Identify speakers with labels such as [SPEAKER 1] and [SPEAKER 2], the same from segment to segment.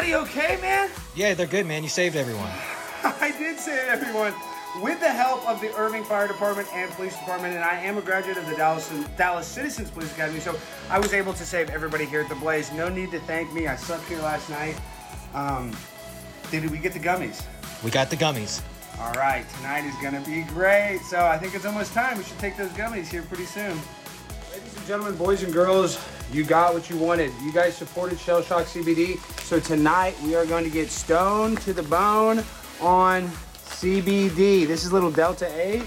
[SPEAKER 1] everybody okay, man?
[SPEAKER 2] Yeah, they're good, man. You saved everyone.
[SPEAKER 1] I did save everyone with the help of the Irving Fire Department and Police Department, and I am a graduate of the Dallas Dallas Citizens Police Academy, so I was able to save everybody here at the Blaze. No need to thank me. I slept here last night. Um, did we get the gummies?
[SPEAKER 2] We got the gummies.
[SPEAKER 1] All right, tonight is gonna be great. So I think it's almost time. We should take those gummies here pretty soon. Ladies and gentlemen, boys and girls, you got what you wanted. You guys supported Shell Shock CBD. So tonight we are going to get stoned to the bone on CBD. This is a little Delta 8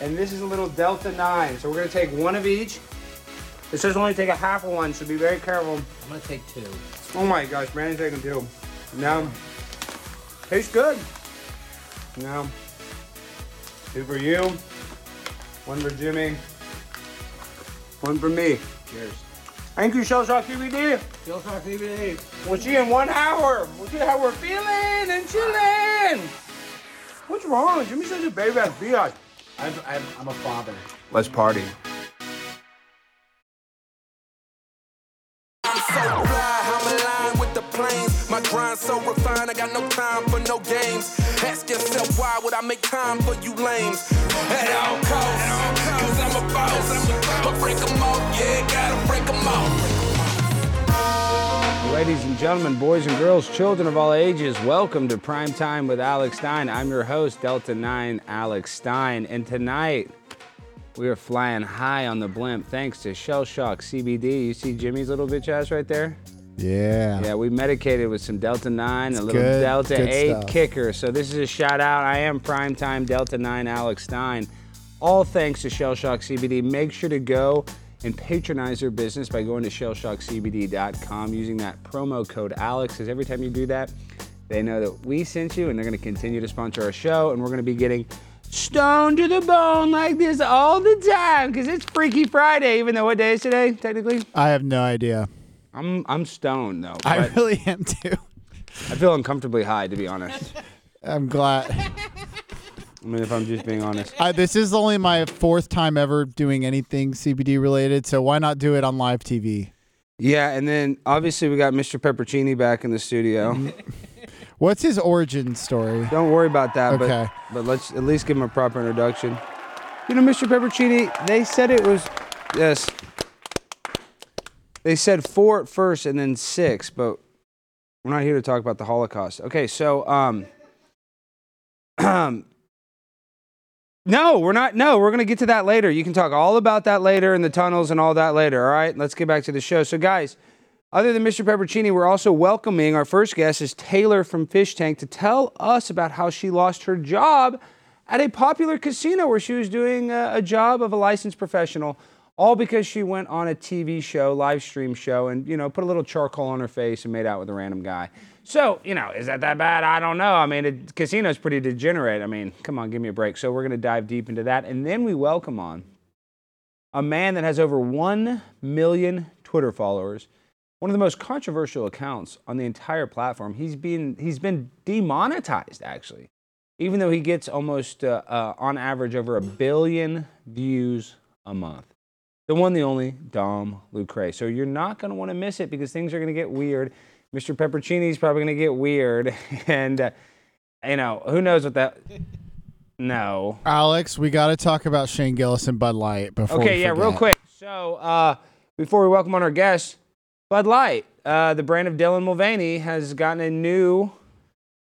[SPEAKER 1] and this is a little Delta 9. So we're gonna take one of each. It says only take a half of one, so be very careful.
[SPEAKER 2] I'm gonna take two.
[SPEAKER 1] Oh my gosh, Brandon's taking two. Now, tastes good. Now, two for you, one for Jimmy, one for me.
[SPEAKER 2] Cheers.
[SPEAKER 1] Thank you, Shell Shock CBD.
[SPEAKER 2] Shell Shock CBD.
[SPEAKER 1] We'll see you in one hour. We'll see how we're feeling and chilling. What's wrong? Jimmy's such a baby ass biatch.
[SPEAKER 2] I'm, I'm, I'm a father.
[SPEAKER 1] Let's party.
[SPEAKER 3] I'm so fly, I'm aligned with the planes. My grind so refined, I got no time for no games. Ask yourself why would I make time for you lames? At all costs, cause I'm a boss. But break 'em off, yeah, gotta break 'em off.
[SPEAKER 1] Ladies and gentlemen, boys and girls, children of all ages, welcome to Prime Time with Alex Stein. I'm your host, Delta 9 Alex Stein, and tonight we are flying high on the blimp thanks to Shell Shock CBD. You see Jimmy's little bitch ass right there?
[SPEAKER 4] Yeah.
[SPEAKER 1] Yeah, we medicated with some Delta 9, a little
[SPEAKER 4] good-
[SPEAKER 1] Delta
[SPEAKER 4] good
[SPEAKER 1] 8
[SPEAKER 4] stuff.
[SPEAKER 1] kicker. So this is a shout out. I am Primetime Delta 9 Alex Stein. All thanks to Shell Shock CBD. Make sure to go and patronize their business by going to shellshockcbd.com using that promo code Alex. Because every time you do that, they know that we sent you and they're going to continue to sponsor our show. And we're going to be getting stoned to the bone like this all the time because it's Freaky Friday, even though what day is today, technically?
[SPEAKER 4] I have no idea.
[SPEAKER 1] I'm, I'm stoned though.
[SPEAKER 4] I really am too.
[SPEAKER 1] I feel uncomfortably high, to be honest.
[SPEAKER 4] I'm glad.
[SPEAKER 1] I mean, if I'm just being honest.
[SPEAKER 4] I, this is only my fourth time ever doing anything CBD related, so why not do it on live TV?
[SPEAKER 1] Yeah, and then obviously we got Mr. Peppercini back in the studio.
[SPEAKER 4] What's his origin story?
[SPEAKER 1] Don't worry about that,
[SPEAKER 4] Okay.
[SPEAKER 1] but but let's at least give him a proper introduction. You know, Mr. Peppercini, they said it was yes. They said four at first and then six, but we're not here to talk about the Holocaust. Okay, so um, um, no, we're not. No, we're gonna get to that later. You can talk all about that later in the tunnels and all that later. All right, let's get back to the show. So, guys, other than Mr. Peppercini, we're also welcoming our first guest is Taylor from Fish Tank to tell us about how she lost her job at a popular casino where she was doing a, a job of a licensed professional, all because she went on a TV show, live stream show, and you know put a little charcoal on her face and made out with a random guy. So you know, is that that bad? I don't know. I mean, casino's pretty degenerate. I mean, come on, give me a break. So we're gonna dive deep into that, and then we welcome on a man that has over 1 million Twitter followers, one of the most controversial accounts on the entire platform. He's been, he's been demonetized, actually, even though he gets almost, uh, uh, on average, over a billion views a month. The one, the only, Dom Lucre. So you're not going to want to miss it because things are going to get weird. Mr. Peppercini's probably going to get weird. and, uh, you know, who knows what that. No.
[SPEAKER 4] Alex, we got to talk about Shane Gillis and Bud Light before.
[SPEAKER 1] Okay, yeah, real quick. So, uh, before we welcome on our guest, Bud Light, uh, the brand of Dylan Mulvaney, has gotten a new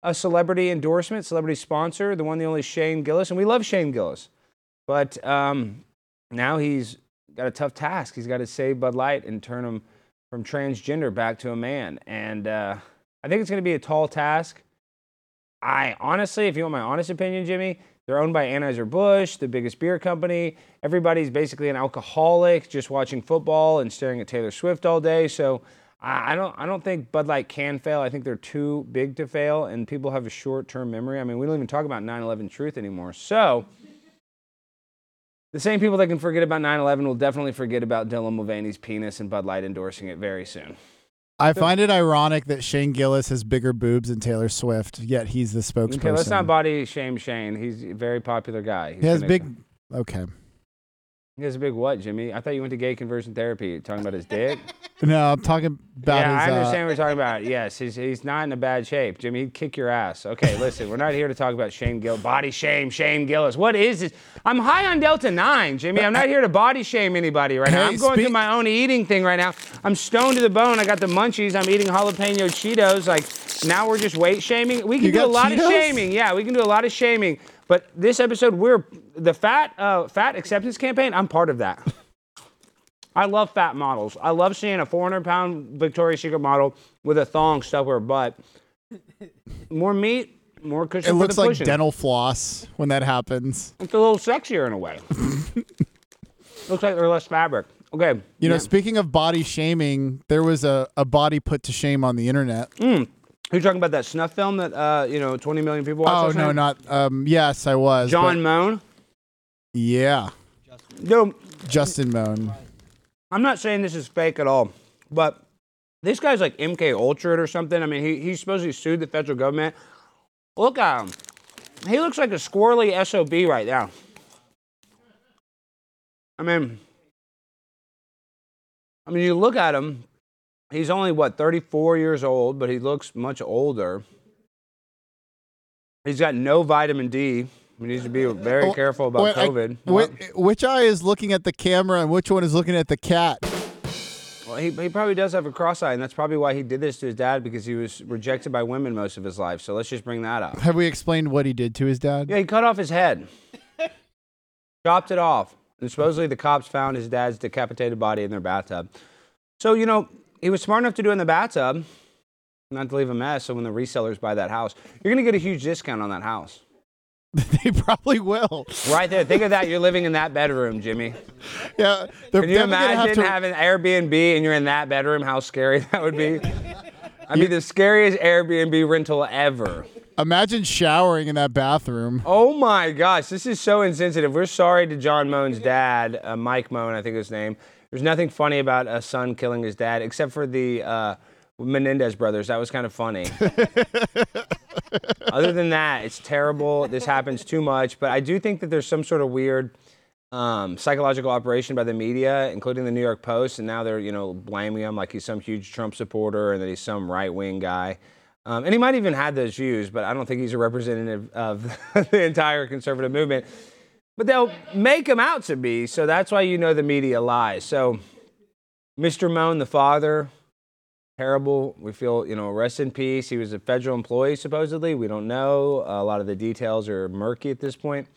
[SPEAKER 1] a celebrity endorsement, celebrity sponsor, the one, the only Shane Gillis, and we love Shane Gillis, but um, now he's got a tough task. He's got to save Bud Light and turn him from transgender back to a man, and uh, I think it's going to be a tall task. I honestly, if you want my honest opinion, Jimmy, they're owned by Anheuser-Busch, the biggest beer company. Everybody's basically an alcoholic, just watching football and staring at Taylor Swift all day. So I don't, I don't think Bud Light can fail. I think they're too big to fail, and people have a short-term memory. I mean, we don't even talk about 9/11 truth anymore. So the same people that can forget about 9/11 will definitely forget about Dylan Mulvaney's penis and Bud Light endorsing it very soon.
[SPEAKER 4] I find it ironic that Shane Gillis has bigger boobs than Taylor Swift, yet he's the spokesperson.
[SPEAKER 1] Okay, let's not body shame Shane. He's a very popular guy. He's
[SPEAKER 4] He has
[SPEAKER 1] gonna-
[SPEAKER 4] big. Okay.
[SPEAKER 1] He has a big what, Jimmy? I thought you went to gay conversion therapy. Talking about his dick.
[SPEAKER 4] No, I'm talking about
[SPEAKER 1] yeah,
[SPEAKER 4] his.
[SPEAKER 1] I
[SPEAKER 4] uh,
[SPEAKER 1] understand what you're talking about. Yes, he's, he's not in a bad shape. Jimmy, he'd kick your ass. Okay, listen, we're not here to talk about Shane Gill, body shame, Shane Gillis. What is this? I'm high on Delta 9, Jimmy. I'm not here to body shame anybody right now.
[SPEAKER 4] Hey,
[SPEAKER 1] I'm going through my own eating thing right now. I'm stoned to the bone. I got the munchies. I'm eating jalapeno Cheetos. Like, now we're just weight shaming. We can
[SPEAKER 4] You
[SPEAKER 1] do a
[SPEAKER 4] got
[SPEAKER 1] lot of shaming. Yeah, we can do a lot of shaming. But this episode, we're the fat uh, fat acceptance campaign. I'm part of that. I love fat models. I love seeing a 400 pound Victoria's Secret model with a thong stuck to her butt. More meat, more cushion
[SPEAKER 4] it looks like
[SPEAKER 1] pushing.
[SPEAKER 4] dental floss when that happens.
[SPEAKER 1] It's a little sexier in a way. looks like there's less fabric. Okay.
[SPEAKER 4] You know,
[SPEAKER 1] yeah.
[SPEAKER 4] speaking of body shaming, there was a, a body put to shame on the internet.
[SPEAKER 1] You're talking about that snuff film that uh, you know 20 million people watched.
[SPEAKER 4] oh no,
[SPEAKER 1] night?
[SPEAKER 4] not um. Yes, I was.
[SPEAKER 1] John Mohn.
[SPEAKER 4] yeah,
[SPEAKER 1] Yo,
[SPEAKER 4] Justin Mohn.
[SPEAKER 1] I'm not saying this is fake at all, but this guy's like MK Ultra or something. I mean, he, he's supposedly sued the federal government. Look at him. He looks like a squirrely SOB right now. I mean, I mean, you look at him. He's only what 34 years old, but he looks much older. He's got no vitamin D. He needs to be very
[SPEAKER 4] Oh,
[SPEAKER 1] careful about
[SPEAKER 4] wait, I-
[SPEAKER 1] COVID.
[SPEAKER 4] which eye is looking at the camera and which one is looking at the cat?
[SPEAKER 1] Well, he, he probably does have a cross eye, and that's probably why he did this to his dad because he was rejected by women most of his life. So let's just bring that up.
[SPEAKER 4] Have we explained what he did to his dad?
[SPEAKER 1] Yeah, he cut off his head, chopped it off, and supposedly the cops found his dad's decapitated body in their bathtub. So you know he was smart enough to do it in the bathtub, not to leave a mess. So when the resellers buy that house, you're gonna get a huge discount on that house.
[SPEAKER 4] they probably will.
[SPEAKER 1] Right there. Think of that. You're living in that bedroom, Jimmy.
[SPEAKER 4] Yeah,
[SPEAKER 1] Can you
[SPEAKER 4] definitely gonna have
[SPEAKER 1] imagine
[SPEAKER 4] to-
[SPEAKER 1] having Airbnb and you're in that bedroom? How scary that would be. I'd be the scariest Airbnb rental ever.
[SPEAKER 4] Imagine showering in that bathroom.
[SPEAKER 1] Oh my gosh, this is so insensitive. We're sorry to John Mohn's dad, uh, Mike Mohn, I think his name. There's nothing funny about a son killing his dad, except for the uh, Menendez brothers. That was kind of funny. Other than that, it's terrible. This happens too much. But I do think that there's some sort of weird um, psychological operation by the media, including the New York Post, and now they're you know blaming him like he's some huge Trump supporter and that he's some right wing guy. Um, and he might even had those views, but I don't think he's a representative of the entire conservative movement. But they'll make him out to be, so that's why you know the media lies. So, Mr. Mohn, the father, terrible. We feel, you know, rest in peace. He was a federal employee, supposedly. We don't know. a lot of the details are murky at this point.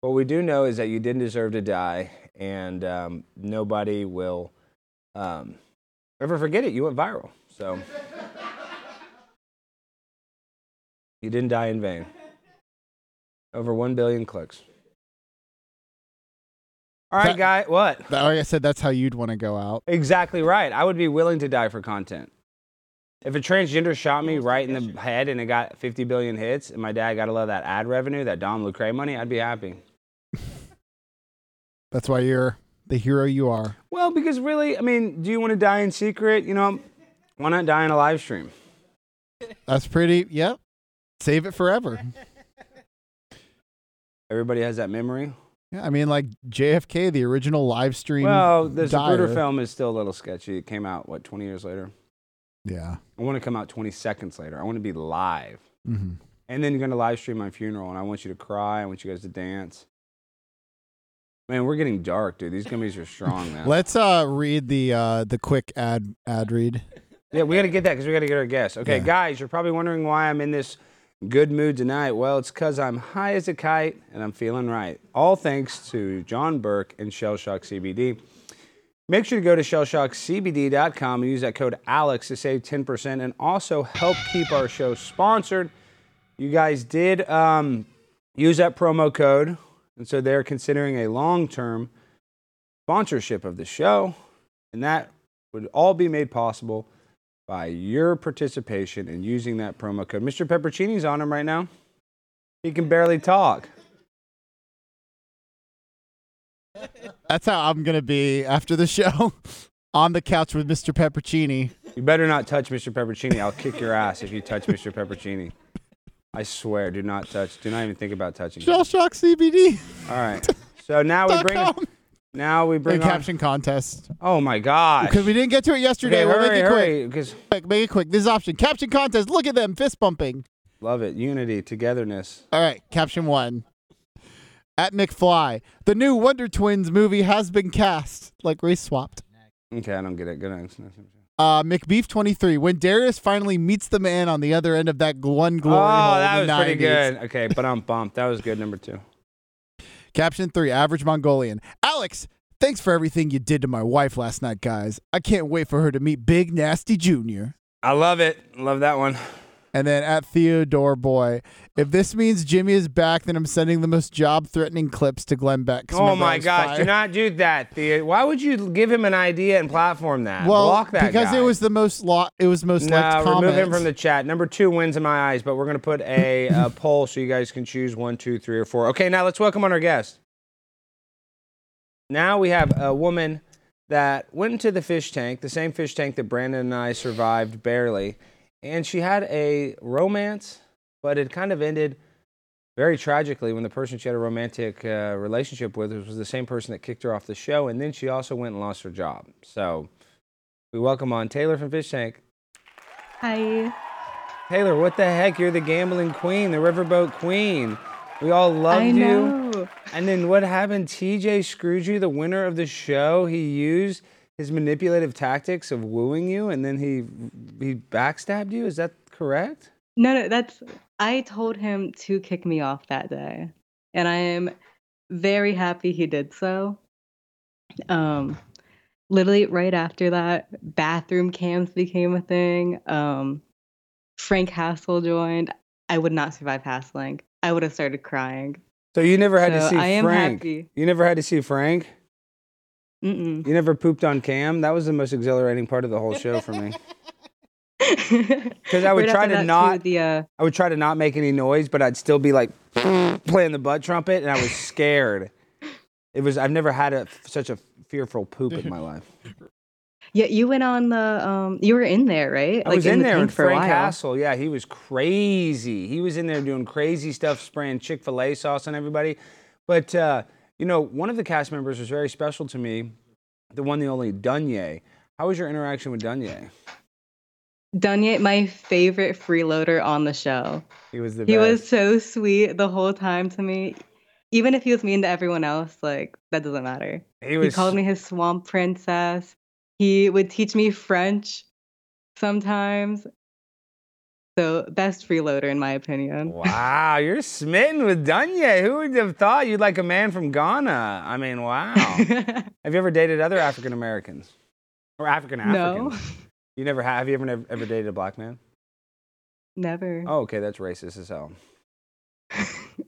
[SPEAKER 1] What we do know is that you didn't deserve to die, and um, nobody will um, ever forget it. You went viral. So, you didn't die in vain. Over 1 billion clicks. All right,
[SPEAKER 4] That-
[SPEAKER 1] guy. What?
[SPEAKER 4] That- Like I said, that's how you'd want to go out.
[SPEAKER 1] Exactly right. I would be willing to die for content. If a transgender shot me right in the head and it got 50 billion hits, and my dad got to love that ad revenue, that Dom Lucre money, I'd be happy.
[SPEAKER 4] That's why you're the hero you are.
[SPEAKER 1] Well, because really, I mean, do you want to die in secret? You know, why not die in a live stream?
[SPEAKER 4] That's pretty. Yep. Save it forever.
[SPEAKER 1] Everybody has that memory.
[SPEAKER 4] Yeah, I mean, like JFK, the original live stream.
[SPEAKER 1] Well, the Zapruder film is still a little sketchy. It came out, what, 20 years later?
[SPEAKER 4] Yeah.
[SPEAKER 1] I want to come out 20 seconds later. I want to be live.
[SPEAKER 4] hmm
[SPEAKER 1] And then you're going to live stream my funeral, and I want you to cry. I want you guys to dance. Man, we're getting dark, dude. These gummies are strong, man.
[SPEAKER 4] Let's uh read the uh the quick ad ad read.
[SPEAKER 1] Yeah, we got to get that because we got to get our guests. Okay,
[SPEAKER 4] Yeah.
[SPEAKER 1] guys, you're probably wondering why I'm in this good mood tonight. Well, it's because I'm high as a kite and I'm feeling right. All thanks to John Burke and Shell Shock CBD. Make sure to go to shellshockcbd.com and use that code ALEX to save 10% and also help keep our show sponsored. You guys did um, use that promo code, and so they're considering a long term sponsorship of the show, and that would all be made possible by your participation in using that promo code. Mr. Peppercini's on him right now. He can barely talk.
[SPEAKER 4] That's how I'm gonna be after the show, on the couch with Mr. Peppercini.
[SPEAKER 1] You better not touch Mr. Peppercini. I'll kick your ass if you touch Mr. Peppercini. I swear, do not touch. Do not even think about touching.
[SPEAKER 4] Shell Shock CBD.
[SPEAKER 1] All right. So now we bring. Now we
[SPEAKER 4] The
[SPEAKER 1] bring on.
[SPEAKER 4] caption contest.
[SPEAKER 1] Oh my god!
[SPEAKER 4] Because we didn't get to it yesterday. We'll make it quick.
[SPEAKER 1] because
[SPEAKER 4] quick. Make it quick. This is option. Caption contest. Look at them fist bumping.
[SPEAKER 1] love it. Unity, togetherness.
[SPEAKER 4] All right. Caption one. At McFly, the new Wonder Twins movie has been cast. Like race swapped.
[SPEAKER 1] Okay, I don't get it. Good night.
[SPEAKER 4] Uh, McBeef twenty three. When Darius finally meets the man on the other end of that one
[SPEAKER 1] Oh,
[SPEAKER 4] glory hole
[SPEAKER 1] that
[SPEAKER 4] in
[SPEAKER 1] was
[SPEAKER 4] the
[SPEAKER 1] pretty
[SPEAKER 4] 90s.
[SPEAKER 1] good. Okay, but I'm bumped. That was good. Number two.
[SPEAKER 4] Caption three. Average Mongolian. Alex, thanks for everything you did to my wife last night, guys. I can't wait for her to meet Big Nasty Junior.
[SPEAKER 1] I love it. Love that one.
[SPEAKER 4] And then at Theodore Boy, if this means Jimmy is back, then I'm sending the most job threatening clips to Glenn Beck.
[SPEAKER 1] Oh my gosh,
[SPEAKER 4] fired.
[SPEAKER 1] do not do that, Thea. Why would you give him an idea and platform that?
[SPEAKER 4] Well,
[SPEAKER 1] Block that
[SPEAKER 4] because
[SPEAKER 1] guy.
[SPEAKER 4] it was the most lo- it was most
[SPEAKER 1] No,
[SPEAKER 4] liked
[SPEAKER 1] remove him from the chat. Number two wins in my eyes, but we're gonna put a, uh poll so you guys can choose one, two, three, or four. Okay, now let's welcome on our guest. Now we have a woman that went into the fish tank, the same fish tank that Brandon and I survived barely, and she had a romance, but it kind of ended very tragically when the person she had a romantic uh, relationship with was the same person that kicked her off the show, and then she also went and lost her job. So we welcome on Taylor from Fish Tank.
[SPEAKER 5] Hi.
[SPEAKER 1] Taylor, what the heck? You're the gambling queen, the riverboat queen. We all loved
[SPEAKER 5] I
[SPEAKER 1] you.
[SPEAKER 5] know.
[SPEAKER 1] And then what happened? TJ screwed you, the winner of the show. He used his manipulative tactics of wooing you, and then he he backstabbed you. Is that correct?
[SPEAKER 5] No, no, that's. I told him to kick me off that day, and I am very happy he did so. Um, literally right after that, bathroom cams became a thing. Um, Frank Hassle joined. I would not survive hassling. I would have started crying.
[SPEAKER 1] So you never had to see
[SPEAKER 5] I am
[SPEAKER 1] Frank.
[SPEAKER 5] happy.
[SPEAKER 1] You never had to see Frank.
[SPEAKER 5] Mm-mm.
[SPEAKER 1] You never pooped on cam. That was the most exhilarating part of the whole show for me.
[SPEAKER 5] Because
[SPEAKER 1] I would try to not-
[SPEAKER 5] the uh,
[SPEAKER 1] I would try to not make any noise, but I'd still be like playing the butt trumpet, and I was scared. It was I've never had a, such a fearful poop in my life.
[SPEAKER 5] yeah, you went on the um, you were in there, right?
[SPEAKER 1] I was in,
[SPEAKER 5] the
[SPEAKER 1] there, and
[SPEAKER 5] tank for a
[SPEAKER 1] Frank. Castle, yeah, he was crazy. He was in there doing crazy stuff, spraying Chick Fil A sauce on everybody. But uh, you know, one of the cast members was very special to me. The one, the only Dunye. How was your interaction with Dunye?
[SPEAKER 5] Dunye, my favorite freeloader on the show.
[SPEAKER 1] He was the
[SPEAKER 5] He
[SPEAKER 1] best.
[SPEAKER 5] was so sweet the whole time to me. Even if he was mean to everyone else, like that doesn't matter.
[SPEAKER 1] He was...
[SPEAKER 5] He called me his swamp princess. He would teach me French sometimes. So best freeloader in my opinion.
[SPEAKER 1] Wow, you're smitten with Dunye. Who would have thought you'd like a man from Ghana? I mean, wow. have you ever dated other African Americans or African
[SPEAKER 5] no,
[SPEAKER 1] You never have. Have you ever ever dated a black man?
[SPEAKER 5] never.
[SPEAKER 1] Oh, okay, that's racist as hell.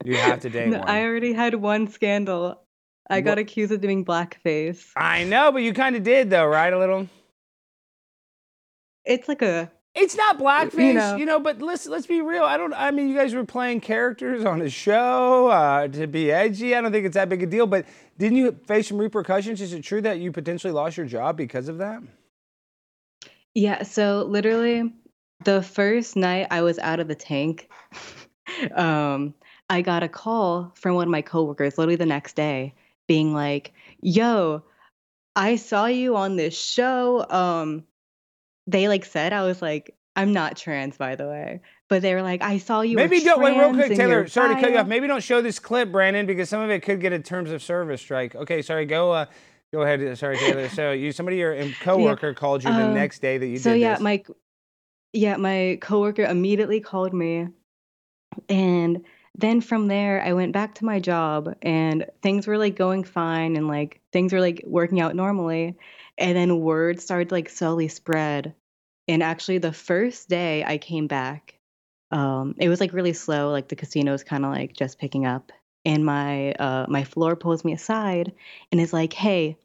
[SPEAKER 1] You have to date
[SPEAKER 5] No,
[SPEAKER 1] one.
[SPEAKER 5] I already had one scandal. I got
[SPEAKER 1] What-
[SPEAKER 5] accused of doing blackface.
[SPEAKER 1] I know, but you kind of did though, right? A little.
[SPEAKER 5] It's like a
[SPEAKER 1] It's not blackface, you know.
[SPEAKER 5] know.
[SPEAKER 1] But let's let's be real. I don't. I mean, you guys were playing characters on a show uh, to be edgy. I don't think it's that big a deal. But didn't you face some repercussions? Is it true that you potentially lost your job because of that?
[SPEAKER 5] Yeah, so literally the first night I was out of the tank, um, I got a call from one of my coworkers literally the next day being like, "Yo, I saw you on this show." Um, they like said I was like, "I'm not trans, by the way," but they were like, "I saw you." were
[SPEAKER 1] Maybe don't wait real quick, Taylor. Sorry to cut you off. Maybe don't show this clip, Brandon, because some of it could get a terms of service strike. Okay, sorry. Go. Uh, go ahead. Sorry, Taylor. So you, somebody your um, coworker called you the
[SPEAKER 5] Um,
[SPEAKER 1] next day that you
[SPEAKER 5] so
[SPEAKER 1] did
[SPEAKER 5] yeah
[SPEAKER 1] this.
[SPEAKER 5] my yeah my coworker immediately called me and then from there i went back to my job and things were like going fine and like things were like working out normally and then word started like slowly spread and actually the first day i came back um it was like really slow like the casino was kind of like just picking up and my uh my floor pulls me aside and is like hey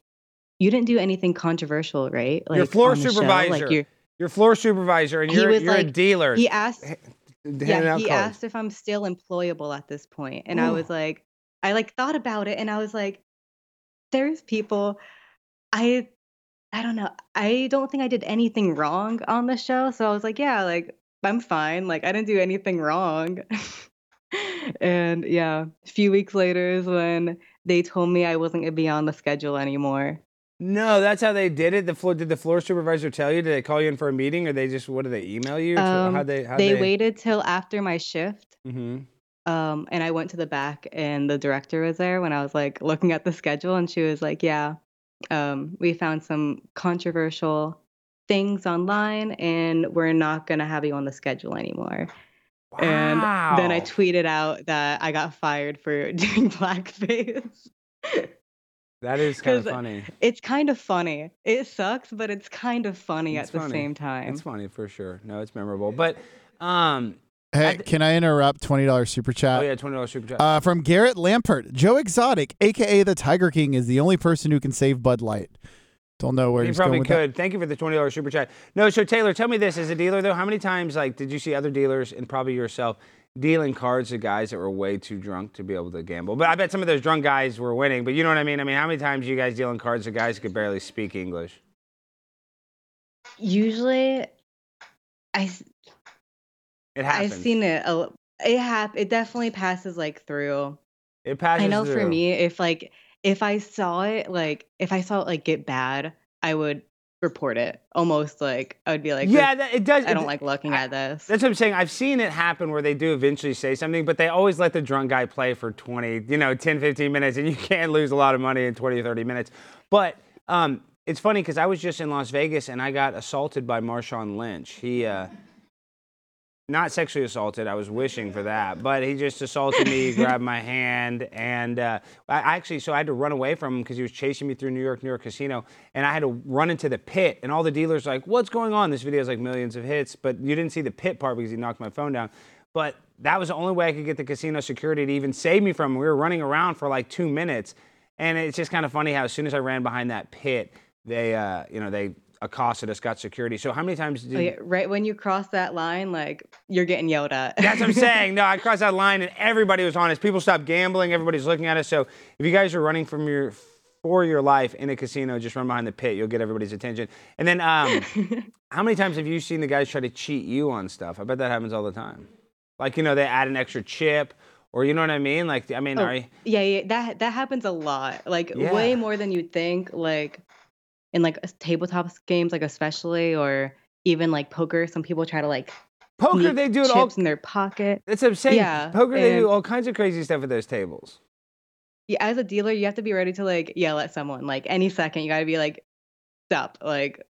[SPEAKER 5] you didn't do anything controversial right like
[SPEAKER 1] your floor
[SPEAKER 5] show,
[SPEAKER 1] supervisor.
[SPEAKER 5] like
[SPEAKER 1] your floor supervisor, and you're you're a dealer.
[SPEAKER 5] he asked yeah he
[SPEAKER 1] cards.
[SPEAKER 5] asked if i'm still employable at this point and i was like i like thought about it and i was like there's people i i don't know i don't think i did anything wrong on the show so i was like yeah like i'm fine like i didn't do anything wrong and yeah a few weeks later is when they told me I wasn't gonna be on the schedule anymore.
[SPEAKER 1] No, that's how they did it. The floor did the floor supervisor tell you? Did they call you in for a meeting, or they just what did they email you?
[SPEAKER 5] Um,
[SPEAKER 1] how they how
[SPEAKER 5] they waited till after my shift.
[SPEAKER 1] hmm
[SPEAKER 5] Um, and I went to the back, and the director was there when I was like looking at the schedule, and she was like, "Yeah, um, we found some controversial things online, and we're not gonna have you on the schedule anymore." And then I tweeted out that I got fired for doing blackface.
[SPEAKER 1] That is kind of funny.
[SPEAKER 5] it's kind of funny. It sucks, but it's kind of funny
[SPEAKER 1] It's
[SPEAKER 5] at the same time.
[SPEAKER 1] It's funny for sure. No, it's memorable. But um,
[SPEAKER 4] Hey,
[SPEAKER 1] d-
[SPEAKER 4] can I interrupt? Twenty dollars super chat.
[SPEAKER 1] oh yeah, twenty dollars super chat.
[SPEAKER 4] Uh, from Garrett Lampert, Joe Exotic, aka the Tiger King, is the only person who can save Bud Light. Don't know where
[SPEAKER 1] he
[SPEAKER 4] he's
[SPEAKER 1] probably
[SPEAKER 4] going with that.
[SPEAKER 1] could. Thank you for the twenty dollars super chat. No, so Taylor, tell me this: as a dealer, though, how many times like did you see other dealers and probably yourself dealing cards to guys that were way too drunk to be able to gamble? But I bet some of those drunk guys were winning. But you know what I mean? I mean, how many times you guys dealing cards to guys who could barely speak English?
[SPEAKER 5] Usually, I s-
[SPEAKER 1] It happens.
[SPEAKER 5] I've seen it. a- It hap- It definitely passes like through.
[SPEAKER 1] It passes.
[SPEAKER 5] I know for me, if like if I saw it, like if I saw it like get bad, I would report it. Almost like I would be like,
[SPEAKER 1] yeah, that, it does.
[SPEAKER 5] I don't like looking
[SPEAKER 1] I-
[SPEAKER 5] at this.
[SPEAKER 1] That's what I'm saying. I've seen it happen where they do eventually say something, but they always let the drunk guy play for 20, you know, 10, 15 minutes, and you can't lose a lot of money in 20 or 30 minutes. But um, it's funny because I was just in Las Vegas and I got assaulted by Marshawn Lynch. He, uh, not sexually assaulted. I was wishing for that, but he just assaulted me, grabbed my hand, and uh, I actually so I had to run away from him because he was chasing me through New York, New York Casino, and I had to run into the pit. And all the dealers like, "What's going on?" This video has like millions of hits, but you didn't see the pit part because he knocked my phone down. But that was the only way I could get the casino security to even save me from. him. We were running around for like two minutes, and it's just kind of funny how as soon as I ran behind that pit, they, uh, you know, they accosted us, got security. So how many times did
[SPEAKER 5] Oh, yeah, right when you cross that line, like you're getting yelled at.
[SPEAKER 1] That's what I'm saying. No, I crossed that line and everybody was on us. People stopped gambling. Everybody's looking at us. So if you guys are running from your for your life in a casino, just run behind the pit. You'll get everybody's attention. And then, um, how many times have you seen the guys try to cheat you on stuff? I bet that happens all the time. Like you know, they add an extra chip, or you know what I mean? Like I mean,
[SPEAKER 5] Oh,
[SPEAKER 1] are you,
[SPEAKER 5] yeah, yeah, that that happens a lot. Like way more than you'd think. Like in like tabletop games, like especially, or even like poker. Some people try to like
[SPEAKER 1] poker? They do it
[SPEAKER 5] chips
[SPEAKER 1] all.
[SPEAKER 5] in their pocket.
[SPEAKER 1] That's what
[SPEAKER 5] Yeah,
[SPEAKER 1] Poker, they do all kinds of crazy stuff at those tables.
[SPEAKER 5] Yeah, as a dealer, you have to be ready to like yell at someone. Like any second, you gotta be like, stop. Like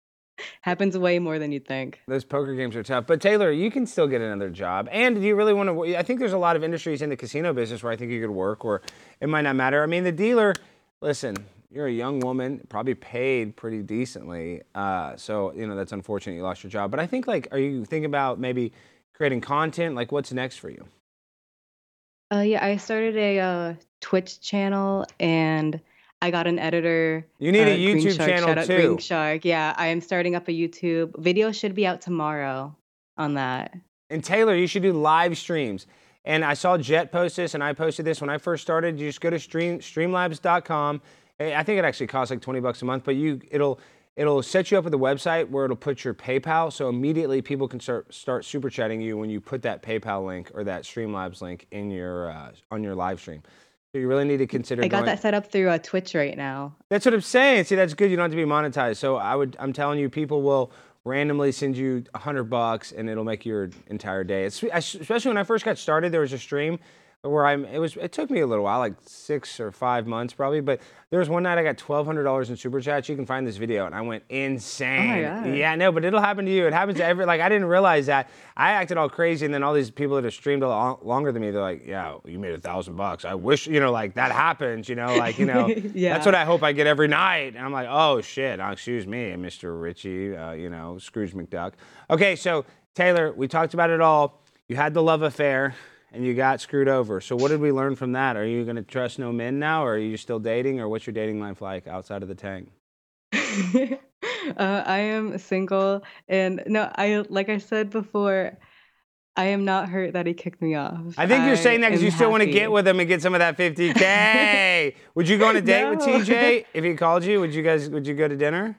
[SPEAKER 5] happens way more than you'd think.
[SPEAKER 1] Those poker games are tough. But Taylor, you can still get another job. And do you really want to? I think there's a lot of industries in the casino business where I think you could work, or it might not matter. I mean, the dealer. Listen, you're a young woman, probably paid pretty decently. Uh, so you know that's unfortunate you lost your job. But I think like, are you thinking about maybe creating content? Like, what's next for you?
[SPEAKER 5] Uh, yeah, I started a uh, Twitch channel and I got an editor.
[SPEAKER 1] You need a
[SPEAKER 5] uh, Green
[SPEAKER 1] YouTube
[SPEAKER 5] Shark,
[SPEAKER 1] channel
[SPEAKER 5] shout out
[SPEAKER 1] too.
[SPEAKER 5] Green Shark. Yeah, I am starting up a YouTube video. Should be out tomorrow on that.
[SPEAKER 1] And Taylor, you should do live streams. And I saw Jet post this, and I posted this when I first started. You just go to stream, Streamlabs.com. I think it actually costs like 20 bucks a month, but you it'll it'll set you up with a website where it'll put your PayPal, so immediately people can start start super chatting you when you put that PayPal link or that Streamlabs link in your uh, on your live stream. So you really need to consider.
[SPEAKER 5] I got
[SPEAKER 1] going-
[SPEAKER 5] that set up through uh, Twitch right now.
[SPEAKER 1] that's what I'm saying. See, that's good. You don't have to be monetized. So I would, I'm telling you, people will randomly send you a hundred bucks, and it'll make your entire day. It's especially when I first got started. There was a stream where I'm. It was. It took me a little while, like six or five months probably. But there was one night I got twelve hundred dollars in super chats. You can find this video, and I went insane.
[SPEAKER 5] God.
[SPEAKER 1] Yeah, no, but it'll happen to you. It happens to every. Like I didn't realize that. I acted all crazy, and then all these people that have streamed a lot longer than me, they're like, "Yeah, you made a thousand bucks. I wish, you know, like that happens. You know, like you know,
[SPEAKER 5] Yeah.
[SPEAKER 1] that's what I hope I get every night." And I'm like, "Oh shit, oh, excuse me, Mr. Richie, uh, you know, Scrooge McDuck." Okay, so Taylor, we talked about it all. You had the love affair. And you got screwed over. So what did we learn from that? Are you going to trust no men now, or are you still dating, or what's your dating life like outside of the tank?
[SPEAKER 5] uh, I am single, and no, I like I said before, I am not hurt that he kicked me off.
[SPEAKER 1] I think you're saying that because you still want to get with him and get some of that 50k. would you go on a date with TJ if he called you? Would you guys? Would you go to dinner?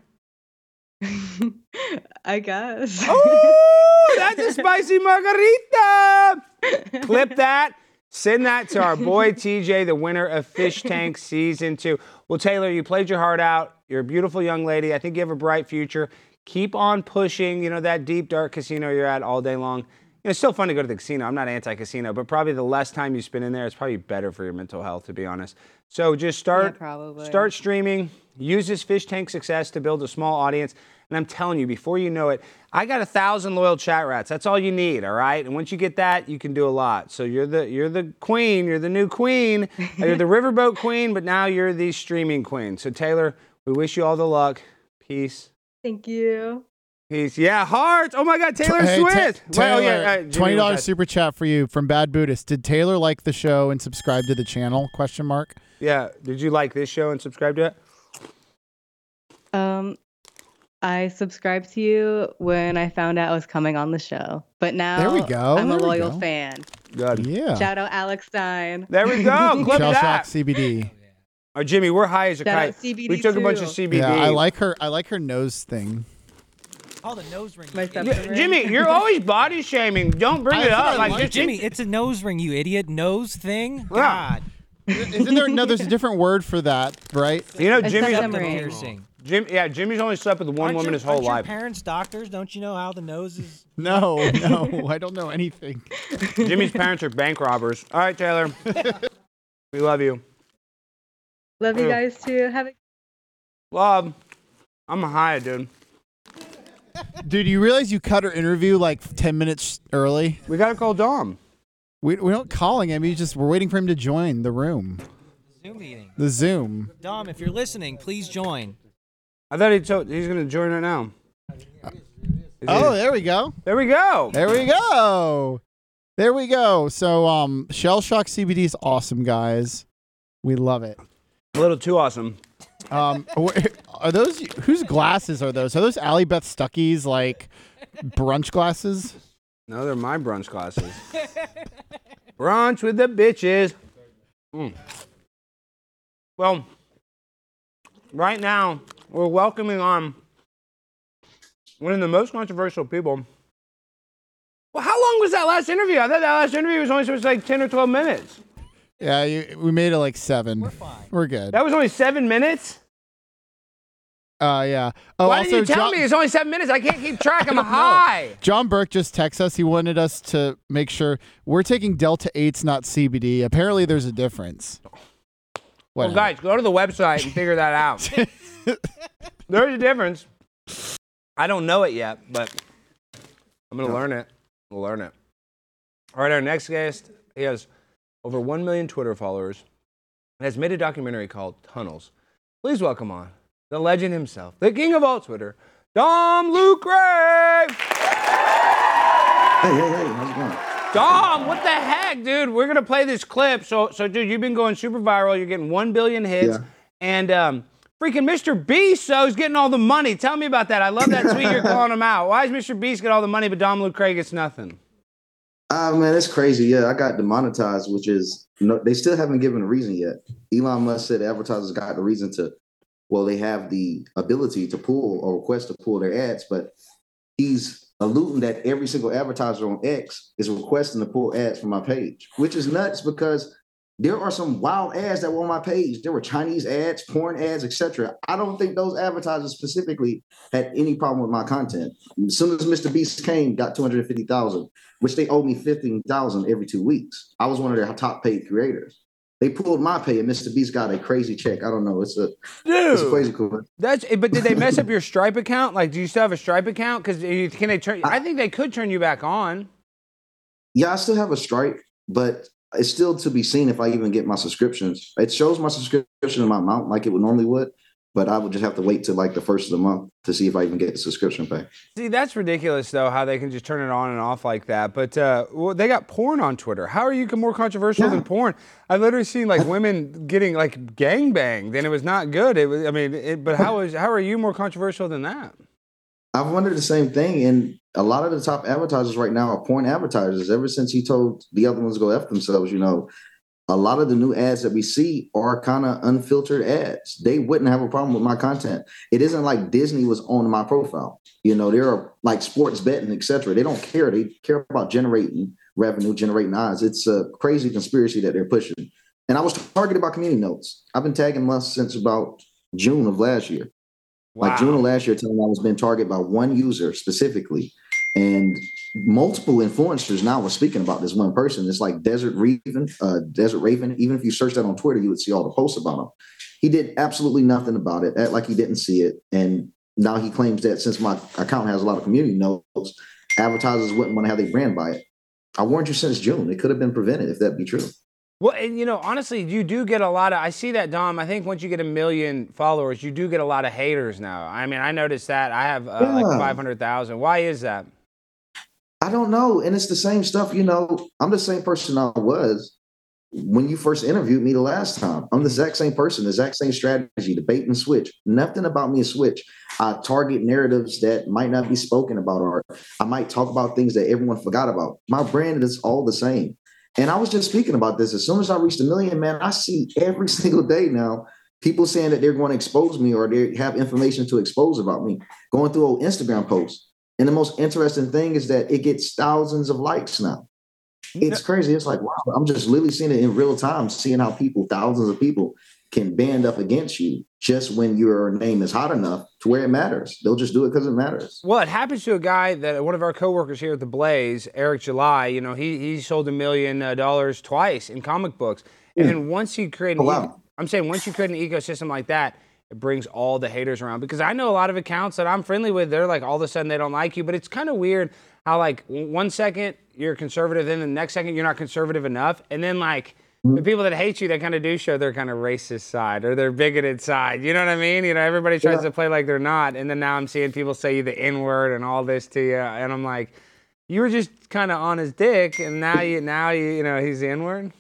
[SPEAKER 5] I guess.
[SPEAKER 1] Oh, that's a spicy margarita. Clip that. Send that to our boy TJ, the winner of Fish Tank Season 2. Well, Taylor, you played your heart out. You're a beautiful young lady. I think you have a bright future. Keep on pushing, you know, that deep, dark casino you're at all day long. You know, it's still fun to go to the casino. I'm not anti casino, but probably the less time you spend in there, it's probably better for your mental health, to be honest. So just start,
[SPEAKER 5] probably.
[SPEAKER 1] start streaming. Use this Fish Tank success to build a small audience. And I'm telling you, before you know it, I got a thousand loyal chat rats. That's all you need, all right? And once you get that, you can do a lot. So you're the you're the queen, you're the new queen, you're the riverboat queen, but now you're the streaming queen. So Taylor, we wish you all the luck. Peace.
[SPEAKER 5] Thank you.
[SPEAKER 1] Peace. Yeah, hearts. Oh my God, Taylor
[SPEAKER 4] Hey,
[SPEAKER 1] Swift. Wait,
[SPEAKER 4] Taylor,
[SPEAKER 1] yeah, uh,
[SPEAKER 4] twenty dollars super chat for you from Bad Buddhist. Did Taylor like the show and subscribe to the channel? Question mark.
[SPEAKER 1] Yeah. Did you like this show and subscribe to it?
[SPEAKER 5] Um, I subscribed to you when I found out I was coming on the show, but now
[SPEAKER 4] There we go,
[SPEAKER 5] I'm a
[SPEAKER 4] there we
[SPEAKER 5] loyal
[SPEAKER 4] go.
[SPEAKER 5] fan.
[SPEAKER 1] Good.
[SPEAKER 4] Yeah.
[SPEAKER 5] Shout out Alex Stein.
[SPEAKER 1] There we go. Clip
[SPEAKER 4] Shell Shock
[SPEAKER 1] that.
[SPEAKER 4] CBD.
[SPEAKER 1] Oh, Jimmy, we're high as a
[SPEAKER 5] Shout out
[SPEAKER 1] kite.
[SPEAKER 5] CBD
[SPEAKER 1] we took a bunch of
[SPEAKER 5] too.
[SPEAKER 1] CBD.
[SPEAKER 4] Yeah, I like her. I like her nose thing.
[SPEAKER 2] Oh, the nose ring.
[SPEAKER 5] My
[SPEAKER 2] you
[SPEAKER 5] step-
[SPEAKER 2] idiot.
[SPEAKER 1] Jimmy, you're always body shaming. Don't bring
[SPEAKER 4] I
[SPEAKER 1] it
[SPEAKER 4] said
[SPEAKER 1] up.
[SPEAKER 4] I
[SPEAKER 1] Like,
[SPEAKER 4] liked
[SPEAKER 1] just
[SPEAKER 2] Jimmy, it's a nose ring, you idiot. Nose thing.
[SPEAKER 1] Yeah.
[SPEAKER 2] God.
[SPEAKER 4] Isn't there? No, there's a different word for that, right?
[SPEAKER 1] you know,
[SPEAKER 5] It's
[SPEAKER 1] Jimmy.
[SPEAKER 5] septum
[SPEAKER 2] The
[SPEAKER 5] ring.
[SPEAKER 2] piercing.
[SPEAKER 1] Jim, yeah, Jimmy's only slept with one
[SPEAKER 2] Aren't
[SPEAKER 1] woman
[SPEAKER 2] your-
[SPEAKER 1] his whole
[SPEAKER 2] aren't your parents doctors? Don't you know how the nose is?
[SPEAKER 4] No, no, I don't know anything.
[SPEAKER 1] Jimmy's parents are bank robbers. All right, Taylor. we love you.
[SPEAKER 5] Love you guys too. Have a
[SPEAKER 1] Love. I'm high, dude.
[SPEAKER 4] Dude, you realize you cut her interview like ten minutes early?
[SPEAKER 1] We gotta call Dom.
[SPEAKER 4] We we don't calling him. He's just we're waiting for him to join the room,
[SPEAKER 2] Zoom meeting.
[SPEAKER 4] the Zoom.
[SPEAKER 2] Dom, if you're listening, please join.
[SPEAKER 1] I thought he told he's gonna join right now. Is
[SPEAKER 4] Oh, there we go.
[SPEAKER 1] there we go.
[SPEAKER 4] There we go. There we go. So um Shell Shock CBD is awesome, guys. We love it.
[SPEAKER 1] A little too awesome.
[SPEAKER 4] Um wh- are those whose glasses are those? Are those Allie Beth Stuckey's like brunch glasses?
[SPEAKER 1] No, they're my brunch glasses. brunch with the bitches. Mm. Well, right now we're welcoming on one of the most controversial people. Well, how long was that last interview? I thought that last interview was only supposed to be like 10 or 12 minutes.
[SPEAKER 4] Yeah, you, we made it like 7.
[SPEAKER 2] We're fine.
[SPEAKER 4] We're good.
[SPEAKER 1] That was only seven minutes?
[SPEAKER 4] Uh yeah. Oh,
[SPEAKER 1] Why
[SPEAKER 4] also
[SPEAKER 1] didn't you tell
[SPEAKER 4] John,
[SPEAKER 1] me it's only seven minutes? I can't keep track. I'm
[SPEAKER 4] don't know.
[SPEAKER 1] high.
[SPEAKER 4] John Burke just texted us. He wanted us to make sure we're taking Delta 8s, not CBD. Apparently, there's a difference.
[SPEAKER 1] Well, guys, go to the website and figure that out. There's a difference. I don't know it yet, but I'm going to learn it. We'll learn it. All right, our next guest, he has over 1 million Twitter followers and has made a documentary called Tunnels. Please welcome on the legend himself, the king of all Twitter, Dom Lucre.
[SPEAKER 6] Hey, hey, hey, how's it going?
[SPEAKER 1] Dom, what the heck, dude? We're gonna play this clip. So, so, dude, you've been going super viral. You're getting one billion hits,
[SPEAKER 6] Yeah.
[SPEAKER 1] and um, freaking Mr. Beast, so is getting all the money. Tell me about that. I love that tweet. You're calling him out. Why does Mr. Beast get all the money, but Dom Lucre gets nothing?
[SPEAKER 6] Ah, man, it's crazy. Yeah, I got demonetized, which is no, they still haven't given a reason yet. Elon Musk said advertisers got the reason to, well, they have the ability to pull or request to pull their ads, but he's alluding that every single advertiser on X is requesting to pull ads from my page, which is nuts because there are some wild ads that were on my page. There were Chinese ads, porn ads, etc. I don't think those advertisers specifically had any problem with my content. As soon as Mr. Beast came, got 250,000, which they owe me 15,000 every two weeks. I was one of their top paid creators. They pulled my pay and Mr. Beast got a crazy check. I don't know. It's a it's
[SPEAKER 1] Dude,
[SPEAKER 6] crazy cool.
[SPEAKER 1] that's. But did they mess up your Stripe account? Like, do you still have a Stripe account? Because uh, can they turn? I think they could turn you back on.
[SPEAKER 6] Yeah, I still have a Stripe, but it's still to be seen if I even get my subscriptions. It shows my subscription in my amount like it would normally would, but I would just have to wait till like the first of the month to see if I even get the subscription pay.
[SPEAKER 1] See, that's ridiculous, though, how they can just turn it on and off like that. But uh, well, they got porn on Twitter. How are you more controversial than porn? I've literally seen like women getting like gang banged, and it was not good. It was, I mean, it, but how is how are you more controversial than that?
[SPEAKER 6] I've wondered the same thing, and a lot of the top advertisers right now are porn advertisers. Ever since he told the other ones to go f themselves, you know, a lot of the new ads that we see are kind of unfiltered ads. They wouldn't have a problem with my content. It isn't like Disney was on my profile. You know, there are like sports betting, etc. They don't care. They care about generating revenue generating eyes. It's a crazy conspiracy that they're pushing. And I was targeted by community notes. I've been tagging Musk since about June of last year. Like June of last year, telling me I was being targeted by one user specifically. And multiple influencers now were speaking about this one person. It's like Desert Raven, uh, Desert Raven. Even if you search that on Twitter, you would see all the posts about him. He did absolutely nothing about it, act like he didn't see it. And now he claims that since my account has a lot of community notes, advertisers wouldn't want to have their brand by it. I warned you since June. It could have been prevented if that be true.
[SPEAKER 1] Well, and you know, honestly, you do get a lot of. I see that, Dom. I think once you get a million followers, you do get a lot of haters now. I mean, I noticed that. I have uh, like five hundred thousand. Why is that?
[SPEAKER 6] I don't know. And it's the same stuff, you know. I'm the same person I was when you first interviewed me the last time. I'm the mm-hmm. exact same person, the exact same strategy, debate and switch. Nothing about me is switch. I target narratives that might not be spoken about, or I might talk about things that everyone forgot about. My brand is all the same. And I was just speaking about this. As soon as I reached a million, man, I see every single day now people saying that they're going to expose me or they have information to expose about me, going through old Instagram posts. And the most interesting thing is that it gets thousands of likes now. It's crazy. It's like, wow, I'm just literally seeing it in real time, seeing how people, thousands of people, can band up against you just when your name is hot enough to where it matters. They'll just do it because it matters.
[SPEAKER 1] Well, it happens to a guy that one of our coworkers here at the Blaze, Eric July. You know, he he sold a million uh, dollars twice in comic books, and then once you create, an
[SPEAKER 6] Oh, wow.
[SPEAKER 1] e- I'm saying once you create an ecosystem like that, it brings all the haters around. Because I know a lot of accounts that I'm friendly with, they're like all of a sudden they don't like you, but it's kind of weird how like one second you're conservative, then the next second you're not conservative enough, and then like. The mm-hmm. people that hate you, they kind of do show their kind of racist side or their bigoted side. You know what I mean? You know, everybody tries
[SPEAKER 6] Yeah.
[SPEAKER 1] to play like they're not, and then now I'm seeing people say you the N word and all this to you, and I'm like, you were just kind of on his dick, and now you now you you know he's the N word.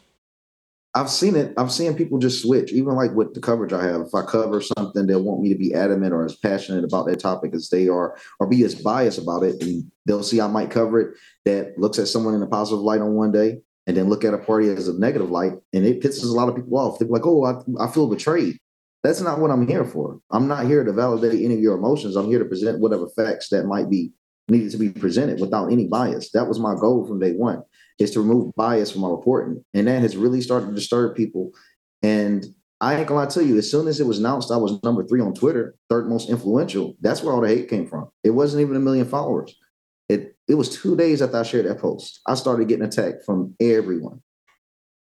[SPEAKER 6] I've seen it. I've seen people just switch, even like with the coverage I have. If I cover something, they'll want me to be adamant or as passionate about that topic as they are, or be as biased about it. And they'll see I might cover it that looks at someone in a positive light on one day, and then look at a party as a negative light, and it pisses a lot of people off. They're like, "Oh, I, I feel betrayed." That's not what I'm here for. I'm not here to validate any of your emotions. I'm here to present whatever facts that might be needed to be presented without any bias. That was my goal from day one is to remove bias from our reporting. And that has really started to disturb people. And I ain't gonna lie to you, as soon as it was announced I was number three on Twitter, third most influential, that's where all the hate came from. It wasn't even a million followers. It it was two days after I shared that post. I started getting attacked from everyone.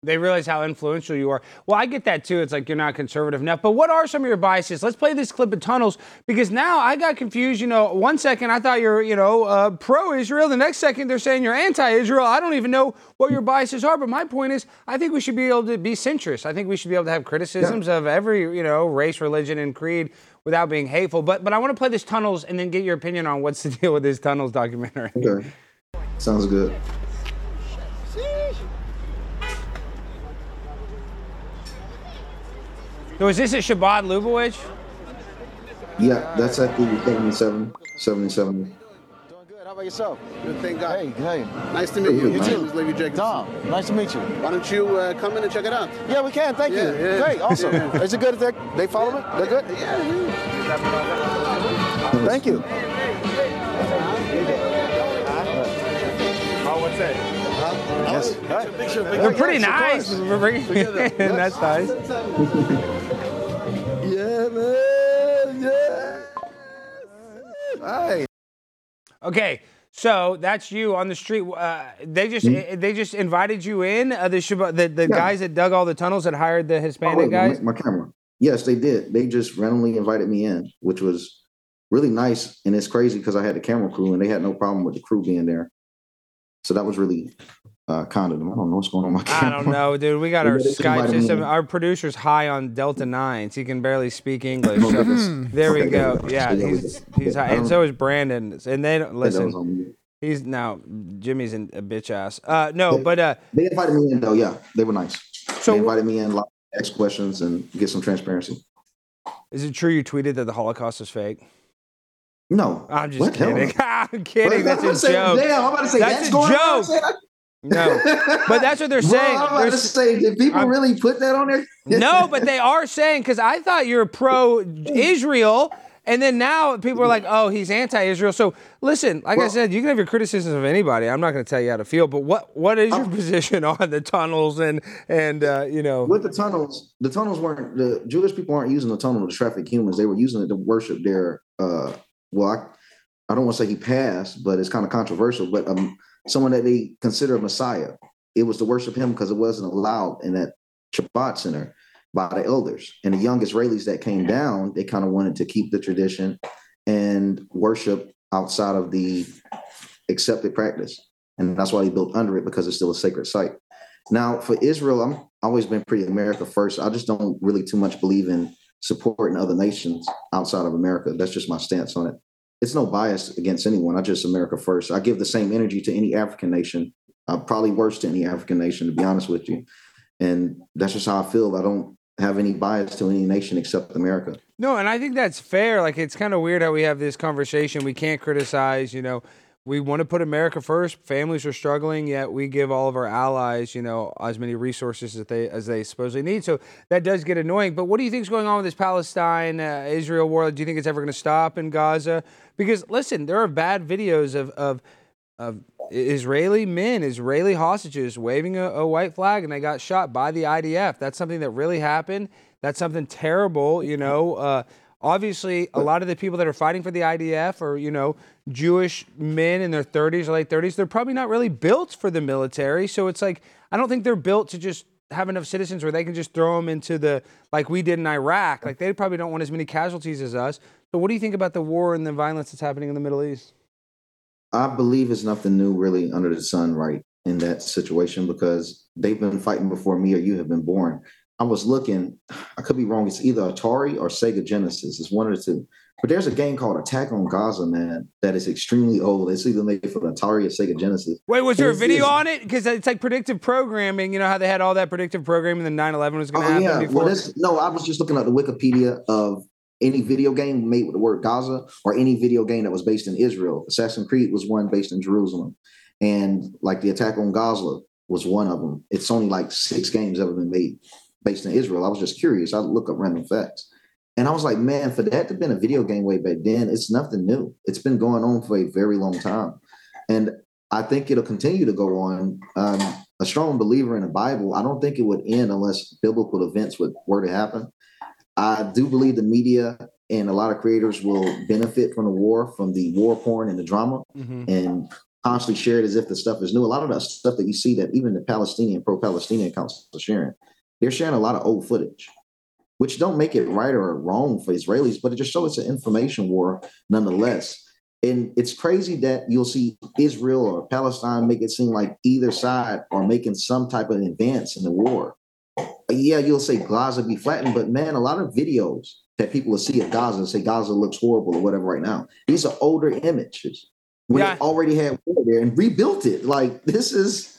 [SPEAKER 1] They realize how influential you are. Well, I get that too. It's like you're not conservative enough. But what are some of your biases? Let's play this clip of Tunnels because now I got confused. You know, one second I thought you're, you know, uh, pro-Israel. The next second they're saying you're anti-Israel. I don't even know what your biases are. But my point is, I think we should be able to be centrist. I think we should be able to have criticisms of every, you know, race, religion, and creed without being hateful. But but I want to play this Tunnels and then get your opinion on what's the deal with this Tunnels documentary.
[SPEAKER 6] Okay. Sounds good.
[SPEAKER 1] So is this at Chabad Lubavitch?
[SPEAKER 6] Yeah, that's at the 77. 77.
[SPEAKER 7] Doing good. How about yourself?
[SPEAKER 8] Good, thank God.
[SPEAKER 7] Hey, hey.
[SPEAKER 8] Nice to meet you.
[SPEAKER 6] You
[SPEAKER 8] My
[SPEAKER 6] too.
[SPEAKER 8] name is Jacobs.
[SPEAKER 7] Tom, nice to meet you.
[SPEAKER 8] Why don't you uh, come in and check it out?
[SPEAKER 7] Yeah, we can. Thank
[SPEAKER 8] Yeah,
[SPEAKER 7] you.
[SPEAKER 8] yeah.
[SPEAKER 7] Great. Awesome.
[SPEAKER 8] Yeah.
[SPEAKER 7] Is it good? They, they follow it? They're good?
[SPEAKER 8] Yeah, yeah.
[SPEAKER 7] Thank you. Yes. Hey.
[SPEAKER 1] They're pretty
[SPEAKER 7] Yes,
[SPEAKER 1] nice.
[SPEAKER 7] course.
[SPEAKER 1] We're bringing- That's nice.
[SPEAKER 7] Yeah, man. Yeah. Hey.
[SPEAKER 1] Okay, so that's you on the street. Uh, they just they just invited you in. Uh, the Chabad, the, the
[SPEAKER 6] Yeah.
[SPEAKER 1] guys that dug all the tunnels that hired the
[SPEAKER 6] Oh,
[SPEAKER 1] Hispanic
[SPEAKER 6] wait,
[SPEAKER 1] guys.
[SPEAKER 6] My, my camera. Yes, they did. They just randomly invited me in, which was really nice. And it's crazy because I had the camera crew and they had no problem with the crew being there. So that was really uh, them. I don't know what's going on with my
[SPEAKER 1] I don't know, dude. We got
[SPEAKER 6] Yeah,
[SPEAKER 1] our
[SPEAKER 6] they
[SPEAKER 1] Skype system.
[SPEAKER 6] in.
[SPEAKER 1] Our producer's high on Delta nines. He can barely speak English. So there we go.
[SPEAKER 6] we.
[SPEAKER 1] Yeah, he's he's high, and so is Brandon. And they don't
[SPEAKER 6] I think that was
[SPEAKER 1] listen. He's now Jimmy's in a bitch ass. Uh, no,
[SPEAKER 6] Yeah.
[SPEAKER 1] but uh,
[SPEAKER 6] They invited me in though. Yeah, they were nice.
[SPEAKER 1] So-
[SPEAKER 6] they invited me in, like, ask questions and get some transparency.
[SPEAKER 1] is it true you tweeted that the Holocaust is fake?
[SPEAKER 6] No,
[SPEAKER 1] I'm just
[SPEAKER 6] What?
[SPEAKER 1] Kidding. I'm kidding. That's a joke.
[SPEAKER 6] Damn, I'm about to say
[SPEAKER 1] That's
[SPEAKER 6] that's,
[SPEAKER 1] a joke. No, but that's what they're
[SPEAKER 6] Bro,
[SPEAKER 1] saying.
[SPEAKER 6] I'm about to say, did people
[SPEAKER 1] I'm-
[SPEAKER 6] really put that on there?
[SPEAKER 1] no, but they are saying because I thought you're pro Israel, And then now people are like, oh, he's anti-Israel. So listen, like I said, you can have your criticisms of anybody. I'm not going to tell you how to feel, but what what is your position on the tunnels and and uh, you know?
[SPEAKER 6] With the tunnels, the tunnels weren't the Jewish people aren't using the tunnel to traffic humans. They were using it to worship their. uh Well, I, I don't want to say he passed, but it's kind of controversial. But um, someone that they consider a Messiah. It was to worship him because it wasn't allowed in that Chabad center by the elders and the young Israelis that came down. They kind of wanted to keep the tradition and worship outside of the accepted practice, and that's why they built under it because it's still a sacred site. Now, for Israel, I'm always been pretty America first. I just don't really too much believe in supporting other nations outside of America. That's just my stance on it. It's no bias against anyone. I just America first. I give the same energy to any African nation, uh, probably worse to any African nation, to be honest with you. And that's just how I feel. I don't have any bias to any nation except America.
[SPEAKER 1] No, and I think that's fair. Like it's kind of weird how we have this conversation. We can't criticize, you know. We want to put America first. Families are struggling, yet we give all of our allies, you know, as many resources as they as they supposedly need. So that does get annoying. But what do you think is going on with this Palestine uh, Israel war? Do you think it's ever going to stop in Gaza? Because listen, there are bad videos of of of Israeli men, Israeli hostages waving a, a white flag, and they got shot by the IDF. That's something that really happened. That's something terrible, you know. Uh, obviously, a lot of the people that are fighting for the IDF are, you know, Jewish men in their 30s or late 30s. They're probably not really built for the military. So it's like, I don't think they're built to just have enough citizens where they can just throw them into the, like we did in Iraq. Like they probably don't want as many casualties as us. So what do you think about the war and the violence that's happening in the Middle East?
[SPEAKER 6] I believe it's nothing new really under the sun, right, in that situation because they've been fighting before me or you have been born. I was looking, I could be wrong. It's either Atari or Sega Genesis. It's one of the two. But there's a game called Attack on Gaza, man, that is extremely old. It's either made for Atari or Sega Genesis.
[SPEAKER 1] Wait, was there a video on it? Because it's like predictive programming. You know how they had all that predictive programming, and then 9/11 was going to
[SPEAKER 6] Oh
[SPEAKER 1] happen
[SPEAKER 6] yeah.
[SPEAKER 1] before.
[SPEAKER 6] Well, this, no, I was just looking at the Wikipedia of any video game made with the word Gaza or any video game that was based in Israel. Assassin's Creed was one based in Jerusalem, and like the Attack on Gaza was one of them. It's only like six games ever been made based in Israel. I was just curious. I look up random facts. And I was like, man, for that to have been a video game way back then, it's nothing new. It's been going on for a very long time. And I think it'll continue to go on. Um, a strong believer in the Bible, I don't think it would end unless biblical events would were to happen. I do believe the media and a lot of creators will benefit from the war, from the war porn and the drama,
[SPEAKER 1] Mhm.
[SPEAKER 6] and constantly share it as if the stuff is new. A lot of that stuff that you see that even the Palestinian pro-Palestinian accounts are sharing, they're sharing a lot of old footage, which don't make it right or wrong for Israelis, but it just shows it's an information war nonetheless. And it's crazy that you'll see Israel or Palestine make it seem like either side are making some type of advance in the war. Yeah, you'll say Gaza be flattened, but man, a lot of videos that people will see of Gaza and say Gaza looks horrible or whatever right now. These are older images when
[SPEAKER 1] Yeah.
[SPEAKER 6] already had war there and rebuilt it. Like this is,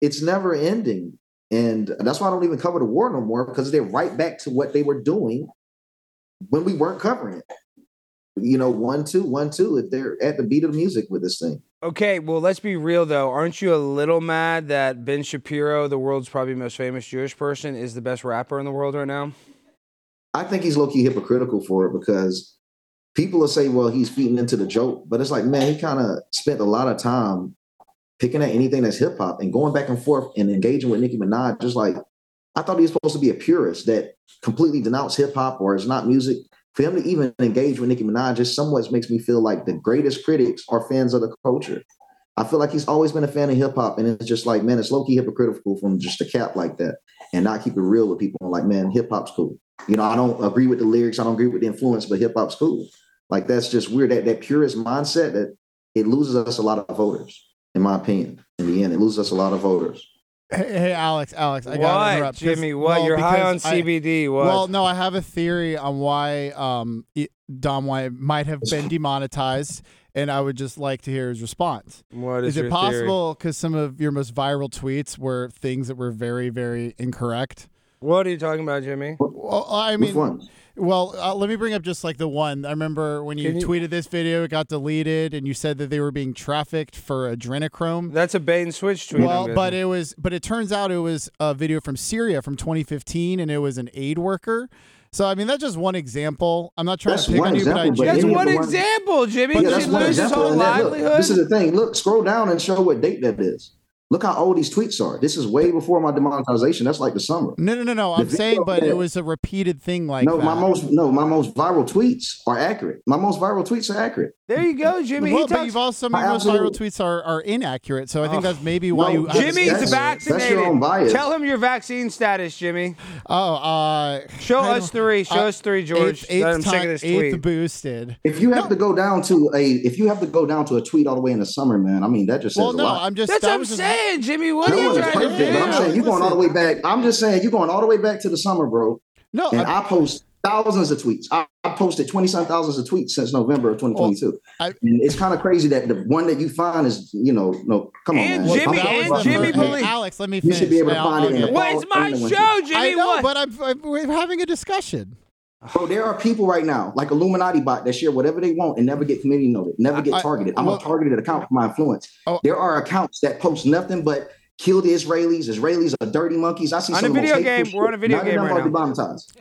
[SPEAKER 6] it's never ending, and that's why I don't even cover the war no more because they're right back to what they were doing when we weren't covering it. You know, one two, one two. If they're at the beat of the music with this thing,
[SPEAKER 1] Okay, well, let's be real though. Aren't you a little mad that Ben Shapiro, the world's probably most famous Jewish person, is the best rapper in the world right now?
[SPEAKER 6] I think he's low key hypocritical for it because people will say, well, he's feeding into the joke, but it's like, man, he kind of spent a lot of time picking at anything that's hip hop and going back and forth and engaging with Nicki Minaj. Just like, I thought he was supposed to be a purist that completely denounced hip hop or is not music. For him to even engage with Nicki Minaj just somewhat makes me feel like the greatest critics are fans of the culture. I feel like he's always been a fan of hip hop, and it's just like, man, it's low key hypocritical from just a cap like that and not keep it real with people. I'm Like, man, hip hop's cool. You know, I don't agree with the lyrics, I don't agree with the influence, but hip hop's cool. Like, that's just weird. That that purist mindset that it loses us a lot of voters, in my opinion. In the end, it loses us a lot of voters.
[SPEAKER 4] Hey, hey, Alex, Alex, I gotta interrupt.
[SPEAKER 1] Jimmy? What?
[SPEAKER 4] well,
[SPEAKER 1] You're high on
[SPEAKER 4] because I-
[SPEAKER 1] CBD. what?
[SPEAKER 4] Well, no, I have a theory on why um, it- Dom White might have been demonetized, and I would just like to hear his response.
[SPEAKER 1] what is,
[SPEAKER 4] Is,
[SPEAKER 1] your
[SPEAKER 4] it possible because some of your most viral tweets were things that were very, very incorrect?
[SPEAKER 1] What are you talking about, Jimmy?
[SPEAKER 4] Well, I
[SPEAKER 6] Which
[SPEAKER 4] mean,
[SPEAKER 6] one?
[SPEAKER 4] Well, uh, let me bring up just like the one. I remember when you,
[SPEAKER 1] you-
[SPEAKER 4] tweeted this video, it got deleted, and you said that they were being trafficked for adrenochrome.
[SPEAKER 1] That's a bait and switch tweet.
[SPEAKER 4] Well, but it was, but it turns out it was a video from Syria from 2015, and it was an aid worker. So I mean, that's just one example. I'm not trying
[SPEAKER 6] That's
[SPEAKER 4] to pick
[SPEAKER 6] one
[SPEAKER 4] on you, but I
[SPEAKER 6] example, but
[SPEAKER 1] That's
[SPEAKER 6] any
[SPEAKER 1] one example, Jimmy.
[SPEAKER 6] Yeah, that's
[SPEAKER 1] should
[SPEAKER 6] one
[SPEAKER 1] lose his
[SPEAKER 6] example.
[SPEAKER 1] whole
[SPEAKER 6] And that- look,
[SPEAKER 1] livelihood.
[SPEAKER 6] this is the thing. Look, scroll down and show what date that is. Look how old these tweets are. This is way before my demonetization. That's like the summer.
[SPEAKER 4] No, no, no, no. I'm saying,
[SPEAKER 6] video
[SPEAKER 4] but it was a repeated thing like
[SPEAKER 6] no,
[SPEAKER 4] that.
[SPEAKER 6] my most no, my most viral tweets are accurate. My most viral tweets are accurate.
[SPEAKER 1] there you go, Jimmy.
[SPEAKER 4] well,
[SPEAKER 1] he
[SPEAKER 4] but
[SPEAKER 1] talks,
[SPEAKER 4] you've also
[SPEAKER 6] I
[SPEAKER 4] your most viral tweets are, are inaccurate. So I think
[SPEAKER 1] Oh.
[SPEAKER 4] that's maybe why
[SPEAKER 6] No,
[SPEAKER 4] you.
[SPEAKER 1] Jimmy's
[SPEAKER 6] that's-
[SPEAKER 1] vaccinated.
[SPEAKER 6] that's your own bias.
[SPEAKER 1] Tell him your vaccine status, Jimmy.
[SPEAKER 4] Oh, uh,
[SPEAKER 1] Show
[SPEAKER 4] I
[SPEAKER 1] us three. Show
[SPEAKER 4] uh,
[SPEAKER 1] us three, George.
[SPEAKER 4] Eighth, eighth
[SPEAKER 1] I'm
[SPEAKER 4] time,
[SPEAKER 1] of this
[SPEAKER 4] eighth boosted.
[SPEAKER 6] If you have
[SPEAKER 4] No.
[SPEAKER 6] to go down to a, if you have to go down to a tweet all the way in the summer, man, I mean that just says
[SPEAKER 4] Well,
[SPEAKER 6] a
[SPEAKER 4] no,
[SPEAKER 6] lot.
[SPEAKER 4] I'm just.
[SPEAKER 1] That's
[SPEAKER 4] that
[SPEAKER 1] what I'm
[SPEAKER 4] was just-
[SPEAKER 1] saying, Jimmy. What
[SPEAKER 6] no
[SPEAKER 1] are you
[SPEAKER 6] one's
[SPEAKER 1] trying to
[SPEAKER 6] perfect, but I'm
[SPEAKER 1] do?
[SPEAKER 6] saying you're going all the way back. I'm just saying you're going all the way back to the summer, bro.
[SPEAKER 4] No,
[SPEAKER 6] And
[SPEAKER 4] I,
[SPEAKER 6] I post thousands of tweets. I, I posted twenty some thousands of tweets since November of 2022.
[SPEAKER 4] I-
[SPEAKER 6] and it's kind of crazy that the one that you find is, you know, no, come on, man.
[SPEAKER 1] Jimmy- and
[SPEAKER 6] I'm-
[SPEAKER 1] Jimmy
[SPEAKER 6] hey,
[SPEAKER 4] Alex, let me
[SPEAKER 6] You
[SPEAKER 4] finish.
[SPEAKER 6] should be able to
[SPEAKER 4] I'll-
[SPEAKER 6] find
[SPEAKER 4] I'll
[SPEAKER 6] it in
[SPEAKER 4] get
[SPEAKER 6] the
[SPEAKER 1] Well, it's my show,
[SPEAKER 6] should.
[SPEAKER 1] Jimmy.
[SPEAKER 4] I know,
[SPEAKER 1] what?
[SPEAKER 4] but I'm, I'm, we're having a discussion.
[SPEAKER 6] Bro, there are people right now, like Illuminati bot, that share whatever they want and never get community noted, never get
[SPEAKER 4] I-
[SPEAKER 6] targeted. I'm
[SPEAKER 4] well-
[SPEAKER 6] a targeted account for my influence.
[SPEAKER 4] Oh.
[SPEAKER 6] There are accounts that post nothing but kill the Israelis. Israelis are dirty monkeys. I see
[SPEAKER 1] On
[SPEAKER 6] some
[SPEAKER 1] a
[SPEAKER 6] of
[SPEAKER 1] video
[SPEAKER 6] hateful
[SPEAKER 1] game, we're on a video
[SPEAKER 6] None
[SPEAKER 1] game
[SPEAKER 6] them
[SPEAKER 1] right
[SPEAKER 6] are
[SPEAKER 1] now.
[SPEAKER 6] demonetized.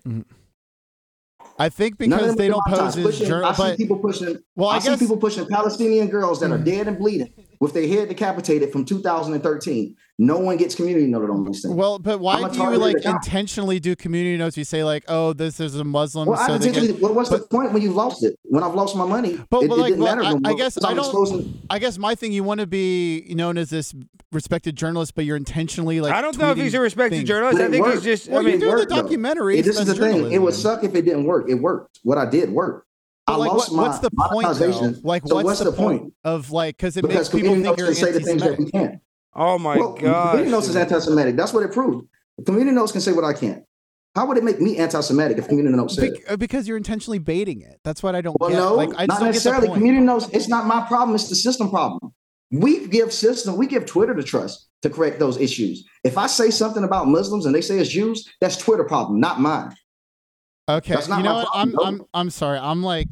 [SPEAKER 4] I think because they don't
[SPEAKER 6] demonetized.
[SPEAKER 4] pose as
[SPEAKER 6] Pushing-
[SPEAKER 4] journal,
[SPEAKER 6] I see people pushing.
[SPEAKER 4] well, I,
[SPEAKER 6] I,
[SPEAKER 4] guess Mm.
[SPEAKER 6] see people pushing Palestinian girls that are dead and bleeding with their head decapitated from 2013. No one gets community noted on these things.
[SPEAKER 4] Well, but why do you like intentionally do community notes? You say like, oh, this is a Muslim,
[SPEAKER 6] Well, I
[SPEAKER 4] so they
[SPEAKER 6] intentionally,
[SPEAKER 4] get.
[SPEAKER 6] well, what's
[SPEAKER 4] but-
[SPEAKER 6] the point when you've lost it? When I've lost my money,
[SPEAKER 4] But-
[SPEAKER 6] it,
[SPEAKER 4] but
[SPEAKER 6] it
[SPEAKER 4] like,
[SPEAKER 6] didn't
[SPEAKER 4] well,
[SPEAKER 6] matter
[SPEAKER 4] I- I guess I don't-
[SPEAKER 6] exposing-
[SPEAKER 4] I guess my thing, you want to be known as this respected journalist, but you're intentionally like.
[SPEAKER 1] I don't know if he's a respected
[SPEAKER 4] things.
[SPEAKER 1] journalist. I
[SPEAKER 6] it
[SPEAKER 1] think he's just.
[SPEAKER 4] Well,
[SPEAKER 1] I
[SPEAKER 4] you
[SPEAKER 1] mean,
[SPEAKER 4] do the
[SPEAKER 6] worked, though.
[SPEAKER 4] documentary.
[SPEAKER 6] This is the thing. It would suck if it didn't work. It worked. What I did worked.
[SPEAKER 4] But
[SPEAKER 6] I
[SPEAKER 4] like,
[SPEAKER 6] lost
[SPEAKER 4] what,
[SPEAKER 6] my
[SPEAKER 4] what's the point? Though? Like,
[SPEAKER 6] so
[SPEAKER 4] what's,
[SPEAKER 6] what's
[SPEAKER 4] the,
[SPEAKER 6] the
[SPEAKER 4] point,
[SPEAKER 6] point?
[SPEAKER 4] of like because it
[SPEAKER 6] Because
[SPEAKER 4] makes people think you're
[SPEAKER 6] can say the things that
[SPEAKER 4] anti-Semitic?
[SPEAKER 6] we can't.
[SPEAKER 1] Oh my
[SPEAKER 6] well,
[SPEAKER 1] god.
[SPEAKER 6] community notes is anti-Semitic. That's what it proved. Community notes can say what I can't. How would it make me anti-Semitic if community notes said? it?
[SPEAKER 4] Bec- uh, because you're intentionally baiting it. That's what I don't
[SPEAKER 6] Well,
[SPEAKER 4] get.
[SPEAKER 6] no,
[SPEAKER 4] like, I
[SPEAKER 6] not
[SPEAKER 4] don't
[SPEAKER 6] necessarily.
[SPEAKER 4] get point.
[SPEAKER 6] Community notes. It's not my problem. It's the system problem. We give system. We give Twitter the trust to correct those issues. If I say something about Muslims and they say it's Jews, that's Twitter problem, not mine.
[SPEAKER 4] Okay,
[SPEAKER 6] That's not
[SPEAKER 4] you know
[SPEAKER 6] my
[SPEAKER 4] what?
[SPEAKER 6] problem,
[SPEAKER 4] I'm, I'm, I'm sorry. I'm like,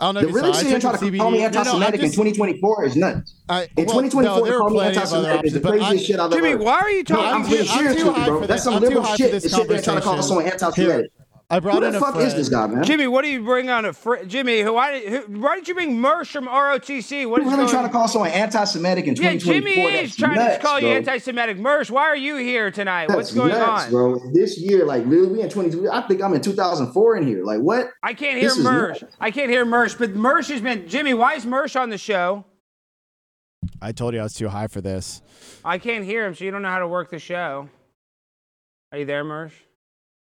[SPEAKER 4] I don't know.
[SPEAKER 6] The
[SPEAKER 4] if you
[SPEAKER 6] really
[SPEAKER 4] saw. I
[SPEAKER 6] saying
[SPEAKER 4] took
[SPEAKER 6] to
[SPEAKER 4] CBD.
[SPEAKER 6] call me
[SPEAKER 4] No, no,
[SPEAKER 6] anti-Semitic
[SPEAKER 4] I'm
[SPEAKER 6] in 2024 is nuts.
[SPEAKER 4] I,
[SPEAKER 6] In
[SPEAKER 4] well,
[SPEAKER 6] 2024,
[SPEAKER 4] no, there
[SPEAKER 6] to
[SPEAKER 4] are
[SPEAKER 6] call me
[SPEAKER 4] plenty of other
[SPEAKER 6] anti-Semitic is the
[SPEAKER 4] options, but I,
[SPEAKER 6] craziest shit I've
[SPEAKER 1] Jimmy,
[SPEAKER 6] ever heard.
[SPEAKER 1] why are you
[SPEAKER 4] No,
[SPEAKER 1] talking?
[SPEAKER 6] I'm
[SPEAKER 4] I'm too- I'm too
[SPEAKER 6] with you,
[SPEAKER 4] high
[SPEAKER 6] bro.
[SPEAKER 4] for
[SPEAKER 6] That's
[SPEAKER 4] this.
[SPEAKER 6] some
[SPEAKER 4] I'm
[SPEAKER 6] liberal
[SPEAKER 4] high for
[SPEAKER 6] shit.
[SPEAKER 4] this
[SPEAKER 6] to sit there trying to call
[SPEAKER 4] conversation.
[SPEAKER 6] someone anti-Semitic.
[SPEAKER 4] I brought
[SPEAKER 6] Who
[SPEAKER 4] in
[SPEAKER 6] the
[SPEAKER 4] a
[SPEAKER 6] fuck
[SPEAKER 4] friend.
[SPEAKER 6] is this guy, man?
[SPEAKER 1] Jimmy, what do you bring on a friend? Jimmy? Who? Why did? Who, why did you bring Mersh from ROTC? What is
[SPEAKER 6] You're really
[SPEAKER 1] going?
[SPEAKER 6] trying to call someone anti-Semitic in
[SPEAKER 1] yeah,
[SPEAKER 6] 2024?
[SPEAKER 1] Jimmy is trying
[SPEAKER 6] nuts,
[SPEAKER 1] to call you anti-Semitic. Mersh, why are you here tonight? What's going
[SPEAKER 6] nuts,
[SPEAKER 1] on?
[SPEAKER 6] bro? This year, like, really, we in 22. I think I'm in 2004 in here. Like, what?
[SPEAKER 1] I can't hear
[SPEAKER 6] This
[SPEAKER 1] Mersh. I can't hear Mersh, but Mersh has been. Jimmy, why is Mersh on the show?
[SPEAKER 4] I told you I was too high for this.
[SPEAKER 1] I can't hear him, so you don't know how to work the show. Are you there, Mersh?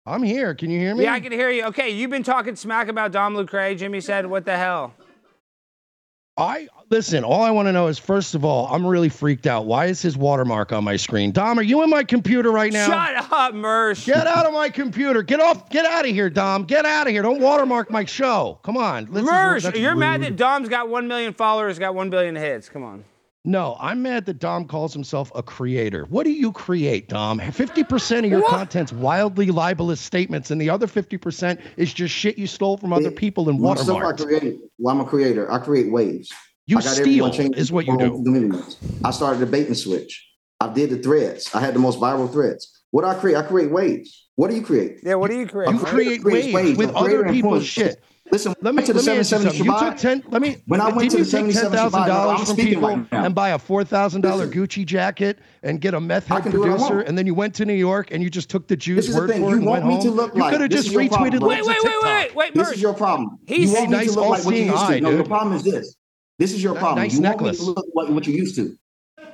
[SPEAKER 9] I'm here. Can you hear me?
[SPEAKER 1] Yeah, I can hear you. Okay, you've been talking smack about Dom Lucre. Jimmy said, "What the hell?"
[SPEAKER 9] I listen. All I want to know is, first of all, I'm really freaked out. Why is his watermark on my screen? Dom, are you in my computer right now?
[SPEAKER 1] Shut up, Mersh.
[SPEAKER 9] Get out of my computer. Get off. Get out of here, Dom. Get out of here. Don't watermark my show. Come on. This
[SPEAKER 1] Mersh, you're mad that Dom's got one million followers, got one billion hits. Come on.
[SPEAKER 9] No, I'm mad that Dom calls himself a creator. What do you create, Dom? 50% of your
[SPEAKER 1] What?
[SPEAKER 9] content's wildly libelous statements, and the other 50% is just shit you stole from other people and
[SPEAKER 6] Well, stuff I
[SPEAKER 9] watermarked.
[SPEAKER 6] create. Well, I'm a creator. I create waves.
[SPEAKER 9] You steal, is what you do.
[SPEAKER 6] communities. I started a bait and switch. I did the threads. I had the most viral threads. What do I create? I create waves. What do you create?
[SPEAKER 1] Yeah, what do you create?
[SPEAKER 6] A
[SPEAKER 9] You
[SPEAKER 1] Mersh?
[SPEAKER 9] create
[SPEAKER 6] creates
[SPEAKER 9] waves with other people's
[SPEAKER 6] influences.
[SPEAKER 9] shit.
[SPEAKER 6] Listen,
[SPEAKER 9] Let me
[SPEAKER 6] to the
[SPEAKER 9] let me you
[SPEAKER 6] 770
[SPEAKER 9] something. You took ten. Let me.
[SPEAKER 6] When I went to
[SPEAKER 9] you
[SPEAKER 6] the
[SPEAKER 9] take ten
[SPEAKER 6] 77
[SPEAKER 9] thousand
[SPEAKER 6] Chabad, I'm
[SPEAKER 9] dollars from
[SPEAKER 6] speaking
[SPEAKER 9] people
[SPEAKER 6] right now.
[SPEAKER 9] and buy a four thousand dollar Gucci jacket and get a meth head
[SPEAKER 6] can do what I
[SPEAKER 9] producer, and then you went to New York and you just took the
[SPEAKER 6] This
[SPEAKER 9] Jews'
[SPEAKER 6] is the
[SPEAKER 9] word
[SPEAKER 6] thing.
[SPEAKER 9] for
[SPEAKER 6] You
[SPEAKER 9] it and
[SPEAKER 6] want
[SPEAKER 9] went
[SPEAKER 6] me
[SPEAKER 9] home.
[SPEAKER 6] to look
[SPEAKER 9] you
[SPEAKER 6] like-
[SPEAKER 9] could have
[SPEAKER 6] this
[SPEAKER 9] just
[SPEAKER 6] is your problem,
[SPEAKER 9] retweeted
[SPEAKER 6] bro.
[SPEAKER 1] Wait,
[SPEAKER 9] links
[SPEAKER 1] wait,
[SPEAKER 9] of
[SPEAKER 1] wait,
[SPEAKER 9] TikTok.
[SPEAKER 1] wait, wait,
[SPEAKER 6] This is your problem.
[SPEAKER 1] He's-
[SPEAKER 6] you want me to look like what you used to.
[SPEAKER 9] eye,
[SPEAKER 6] No, the problem is this. This is your problem.
[SPEAKER 9] nice
[SPEAKER 6] you
[SPEAKER 9] necklace.
[SPEAKER 6] want me to look like what you used to.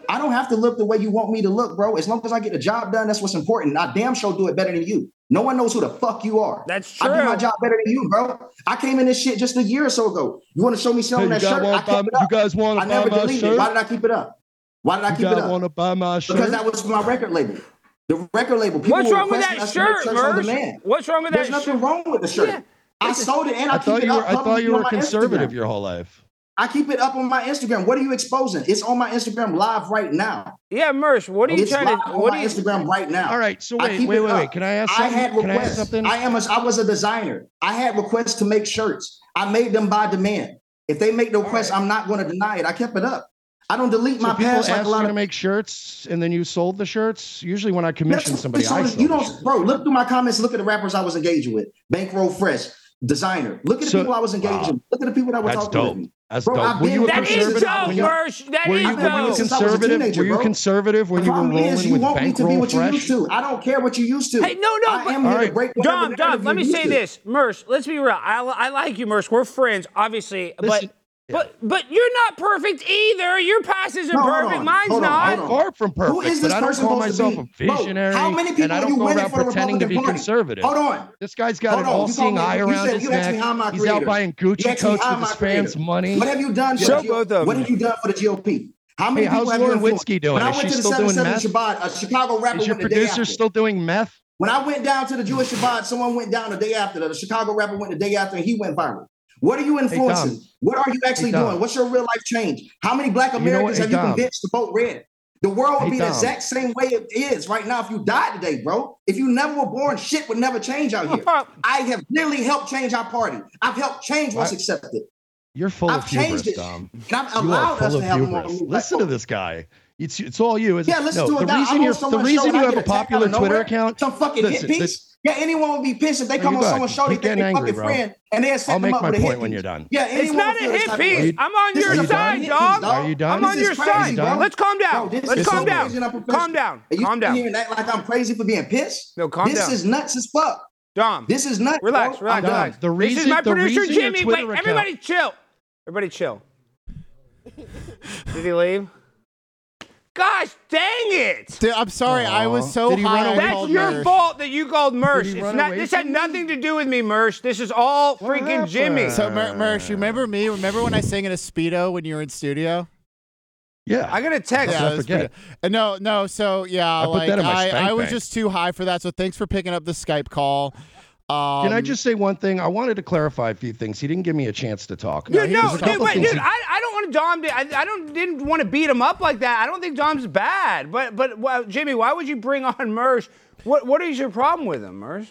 [SPEAKER 6] I don't have to look the way you want me to look, bro. As long as I get the job done, that's what's important. I damn sure do it better than you. No one knows who the fuck you are.
[SPEAKER 1] That's true.
[SPEAKER 6] I do my job better than you, bro. I came in this shit just a year or so ago. You want to show me selling
[SPEAKER 9] Hey,
[SPEAKER 6] that
[SPEAKER 9] you guys
[SPEAKER 6] shirt? I
[SPEAKER 9] wanna
[SPEAKER 6] kept
[SPEAKER 9] buy-
[SPEAKER 6] it
[SPEAKER 9] you guys want
[SPEAKER 6] I
[SPEAKER 9] to buy
[SPEAKER 6] never
[SPEAKER 9] my
[SPEAKER 6] deleted it. Why did I keep it up? Why did I
[SPEAKER 9] You
[SPEAKER 6] keep it
[SPEAKER 9] guys
[SPEAKER 6] up?
[SPEAKER 9] want to buy my shirt?
[SPEAKER 6] Because that was my record label. The record label. People
[SPEAKER 1] What's wrong with that
[SPEAKER 6] us to make
[SPEAKER 1] shirt,
[SPEAKER 6] shirts on
[SPEAKER 1] Mersh?
[SPEAKER 6] demand.
[SPEAKER 1] What's wrong with
[SPEAKER 6] There's
[SPEAKER 1] that There's
[SPEAKER 6] nothing
[SPEAKER 1] shirt?
[SPEAKER 6] wrong with the shirt.
[SPEAKER 1] Yeah.
[SPEAKER 6] I sold it and I,
[SPEAKER 9] I
[SPEAKER 6] keep
[SPEAKER 9] thought
[SPEAKER 6] it
[SPEAKER 9] you
[SPEAKER 6] up
[SPEAKER 9] were. I thought you were
[SPEAKER 6] my
[SPEAKER 9] conservative
[SPEAKER 6] Instagram.
[SPEAKER 9] your whole life.
[SPEAKER 6] I keep it up on my Instagram. What are you exposing? It's on my Instagram live right now.
[SPEAKER 1] Yeah, Mersh. What are you
[SPEAKER 6] it's
[SPEAKER 1] trying
[SPEAKER 6] live
[SPEAKER 1] to?
[SPEAKER 6] on
[SPEAKER 1] What
[SPEAKER 6] my
[SPEAKER 1] are you?
[SPEAKER 6] Instagram right now.
[SPEAKER 9] All right. So wait, wait, wait, wait. Can I ask
[SPEAKER 6] I
[SPEAKER 9] something?
[SPEAKER 6] had
[SPEAKER 9] Can I ask
[SPEAKER 6] requests.
[SPEAKER 9] something?
[SPEAKER 6] I am a, I was a designer. I had requests to make shirts. I made them by demand. If they make the request, I'm not going to deny it. I kept it up. I don't delete
[SPEAKER 9] So
[SPEAKER 6] my
[SPEAKER 9] people
[SPEAKER 6] past like a lot
[SPEAKER 9] you to
[SPEAKER 6] of
[SPEAKER 9] make shirts, and then you sold the shirts. Usually, when I commission somebody,
[SPEAKER 6] it's
[SPEAKER 9] I
[SPEAKER 6] on-
[SPEAKER 9] sell
[SPEAKER 6] you don't,
[SPEAKER 9] shirt.
[SPEAKER 6] bro. Look through my comments. Look at the rappers I was engaging with. Bankroll Fresh, designer. Look at the
[SPEAKER 9] So-
[SPEAKER 6] people I was engaging.
[SPEAKER 9] Wow.
[SPEAKER 6] with. Look at the people that were talking
[SPEAKER 9] dope.
[SPEAKER 6] with me.
[SPEAKER 9] That's
[SPEAKER 6] Bro,
[SPEAKER 9] dope. Were you a
[SPEAKER 6] that
[SPEAKER 1] That
[SPEAKER 6] is
[SPEAKER 9] conservative?
[SPEAKER 1] dope,
[SPEAKER 9] when you-
[SPEAKER 1] Mersh. That
[SPEAKER 9] were you,
[SPEAKER 6] I've
[SPEAKER 9] were you a
[SPEAKER 6] this since I was a
[SPEAKER 9] conservative?
[SPEAKER 6] teenager,
[SPEAKER 9] were you conservative when you were rolling
[SPEAKER 6] is, you
[SPEAKER 9] with
[SPEAKER 6] want me to be
[SPEAKER 9] bankroll
[SPEAKER 6] what you
[SPEAKER 9] fresh?
[SPEAKER 6] used to. I don't care what you used to.
[SPEAKER 1] Hey, no, no,
[SPEAKER 6] I
[SPEAKER 1] but-
[SPEAKER 6] am here
[SPEAKER 9] All
[SPEAKER 6] to break
[SPEAKER 1] Dom, Dom, let me say
[SPEAKER 6] to.
[SPEAKER 1] this. Mersh, let's be real. I, I like you, Mersh. We're friends, obviously.
[SPEAKER 9] Listen,
[SPEAKER 1] but but but you're not perfect either. Your past isn't
[SPEAKER 6] No,
[SPEAKER 1] perfect.
[SPEAKER 6] on.
[SPEAKER 1] Mine's
[SPEAKER 6] on,
[SPEAKER 1] not.
[SPEAKER 6] I'm
[SPEAKER 9] Far from perfect,
[SPEAKER 6] Who is
[SPEAKER 9] but
[SPEAKER 6] this
[SPEAKER 9] I don't
[SPEAKER 6] person
[SPEAKER 9] call
[SPEAKER 6] supposed to
[SPEAKER 9] myself
[SPEAKER 6] be?
[SPEAKER 9] a
[SPEAKER 6] Bro,
[SPEAKER 9] visionary,
[SPEAKER 6] how many people
[SPEAKER 9] and I
[SPEAKER 6] are
[SPEAKER 9] don't
[SPEAKER 6] you
[SPEAKER 9] go
[SPEAKER 6] winning
[SPEAKER 9] around
[SPEAKER 6] for the
[SPEAKER 9] pretending to be
[SPEAKER 6] Party?
[SPEAKER 9] conservative.
[SPEAKER 6] Hold on.
[SPEAKER 9] This guy's got
[SPEAKER 6] Hold
[SPEAKER 9] an all-seeing eye
[SPEAKER 6] you
[SPEAKER 9] around
[SPEAKER 6] said-
[SPEAKER 9] his
[SPEAKER 6] you asked me
[SPEAKER 9] neck.
[SPEAKER 6] how am I
[SPEAKER 9] He's
[SPEAKER 6] creator.
[SPEAKER 9] out buying Gucci
[SPEAKER 6] asked me
[SPEAKER 9] coats
[SPEAKER 6] how
[SPEAKER 9] with
[SPEAKER 6] am
[SPEAKER 9] his
[SPEAKER 6] I
[SPEAKER 9] fans' money.
[SPEAKER 6] What have you done? For
[SPEAKER 1] Show
[SPEAKER 6] the,
[SPEAKER 1] both of
[SPEAKER 6] What have you done for the GOP? How many
[SPEAKER 9] Hey, how's
[SPEAKER 6] people have you
[SPEAKER 9] Lauren
[SPEAKER 6] influenced?
[SPEAKER 9] Witzke doing?
[SPEAKER 6] When I
[SPEAKER 9] Is
[SPEAKER 6] went
[SPEAKER 9] she
[SPEAKER 6] to the
[SPEAKER 9] still doing
[SPEAKER 6] 77
[SPEAKER 9] meth?
[SPEAKER 6] Chabad, a Chicago rapper
[SPEAKER 9] Is your
[SPEAKER 6] went the day
[SPEAKER 9] producer still doing meth?
[SPEAKER 6] When I went down to the Jewish Chabad, someone went down the day after. The Chicago rapper went the day after, and he went viral. What are you influencing? what are you actually
[SPEAKER 9] Hey,
[SPEAKER 6] doing? What's your real life change? How many black
[SPEAKER 9] You know what?
[SPEAKER 6] Americans
[SPEAKER 9] Hey,
[SPEAKER 6] have you convinced to vote red? The world would
[SPEAKER 9] Hey,
[SPEAKER 6] be the exact same way it is right now if you died today, bro. If you never were born, shit would never change out here. I have literally helped change our party. I've helped change what's
[SPEAKER 9] Why-
[SPEAKER 6] accepted.
[SPEAKER 9] You're full
[SPEAKER 6] I've
[SPEAKER 9] of hubris,
[SPEAKER 6] changed it.
[SPEAKER 9] Dom.
[SPEAKER 6] I've
[SPEAKER 9] You are
[SPEAKER 6] allowed us
[SPEAKER 9] full
[SPEAKER 6] to
[SPEAKER 9] of
[SPEAKER 6] have more
[SPEAKER 9] hubris.
[SPEAKER 6] new
[SPEAKER 9] Listen to this guy. It's it's all you. Isn't
[SPEAKER 6] Yeah, listen
[SPEAKER 9] no,
[SPEAKER 6] to
[SPEAKER 9] the
[SPEAKER 6] a guy.
[SPEAKER 9] reason
[SPEAKER 6] I'm
[SPEAKER 9] you're
[SPEAKER 6] on
[SPEAKER 9] the
[SPEAKER 6] much show
[SPEAKER 9] reason you have a popular Twitter account.
[SPEAKER 6] Some fucking
[SPEAKER 9] Listen,
[SPEAKER 6] hit
[SPEAKER 9] this-
[SPEAKER 6] piece. Yeah, anyone would be pissed if they
[SPEAKER 9] No,
[SPEAKER 6] come on
[SPEAKER 9] back.
[SPEAKER 6] someone's show. They think they
[SPEAKER 9] getting angry,
[SPEAKER 6] fucking
[SPEAKER 9] bro.
[SPEAKER 6] friend, and they set
[SPEAKER 9] I'll
[SPEAKER 6] them
[SPEAKER 9] make
[SPEAKER 6] up
[SPEAKER 9] my
[SPEAKER 6] with a hit
[SPEAKER 9] point when
[SPEAKER 6] piece.
[SPEAKER 9] you're done.
[SPEAKER 6] Yeah,
[SPEAKER 1] It's not a hit piece.
[SPEAKER 6] way.
[SPEAKER 1] I'm on your
[SPEAKER 6] is
[SPEAKER 1] side,
[SPEAKER 6] hit
[SPEAKER 1] dog.
[SPEAKER 6] dog.
[SPEAKER 9] Are you done?
[SPEAKER 1] I'm on your
[SPEAKER 6] crazy,
[SPEAKER 1] side.
[SPEAKER 6] bro.
[SPEAKER 1] Let's calm
[SPEAKER 6] Bro,
[SPEAKER 1] down.
[SPEAKER 6] this
[SPEAKER 1] Let's
[SPEAKER 6] is
[SPEAKER 1] calm
[SPEAKER 6] so
[SPEAKER 1] down.
[SPEAKER 6] crazy and.
[SPEAKER 1] Calm down. Calm down.
[SPEAKER 6] here and act like I'm crazy for being pissed.
[SPEAKER 1] No, calm down.
[SPEAKER 6] this is nuts as fuck.
[SPEAKER 1] Dom,
[SPEAKER 6] This is nuts.
[SPEAKER 1] relax,
[SPEAKER 6] bro.
[SPEAKER 1] relax,
[SPEAKER 6] I'm done.
[SPEAKER 1] relax.
[SPEAKER 9] The
[SPEAKER 1] this is my producer Jimmy. Wait, everybody chill. Everybody chill. Did he leave? Gosh dang it!
[SPEAKER 4] Dude, I'm sorry. I was so
[SPEAKER 9] Did
[SPEAKER 4] high.
[SPEAKER 1] That's your
[SPEAKER 4] Mersh.
[SPEAKER 1] fault that you called Mersh. It's not. This had nothing to do with me, Mersh. This is all
[SPEAKER 9] What
[SPEAKER 1] freaking Jimmy.
[SPEAKER 4] So Mer- Mersh, you remember me? Remember when I sang in a speedo when you were in studio?
[SPEAKER 9] Yeah.
[SPEAKER 1] I got a text.
[SPEAKER 9] Yeah. I forget.
[SPEAKER 4] pretty- no, no. So yeah,
[SPEAKER 9] I
[SPEAKER 4] like
[SPEAKER 9] that in my
[SPEAKER 4] I, I was
[SPEAKER 9] bank.
[SPEAKER 4] just too high for that. So thanks for picking up the Skype call. Um,
[SPEAKER 9] Can I just say one thing? I wanted to clarify a few things. He didn't give me a chance to talk.
[SPEAKER 1] Dude, no,
[SPEAKER 9] a
[SPEAKER 1] dude, wait, dude,
[SPEAKER 9] he-
[SPEAKER 1] I, I don't want Dom to. I, I don't didn't want to beat him up like that. I don't think Dom's bad, but but well, Jimmy, why would you bring on Mersh? What what is your problem with him, Mersh?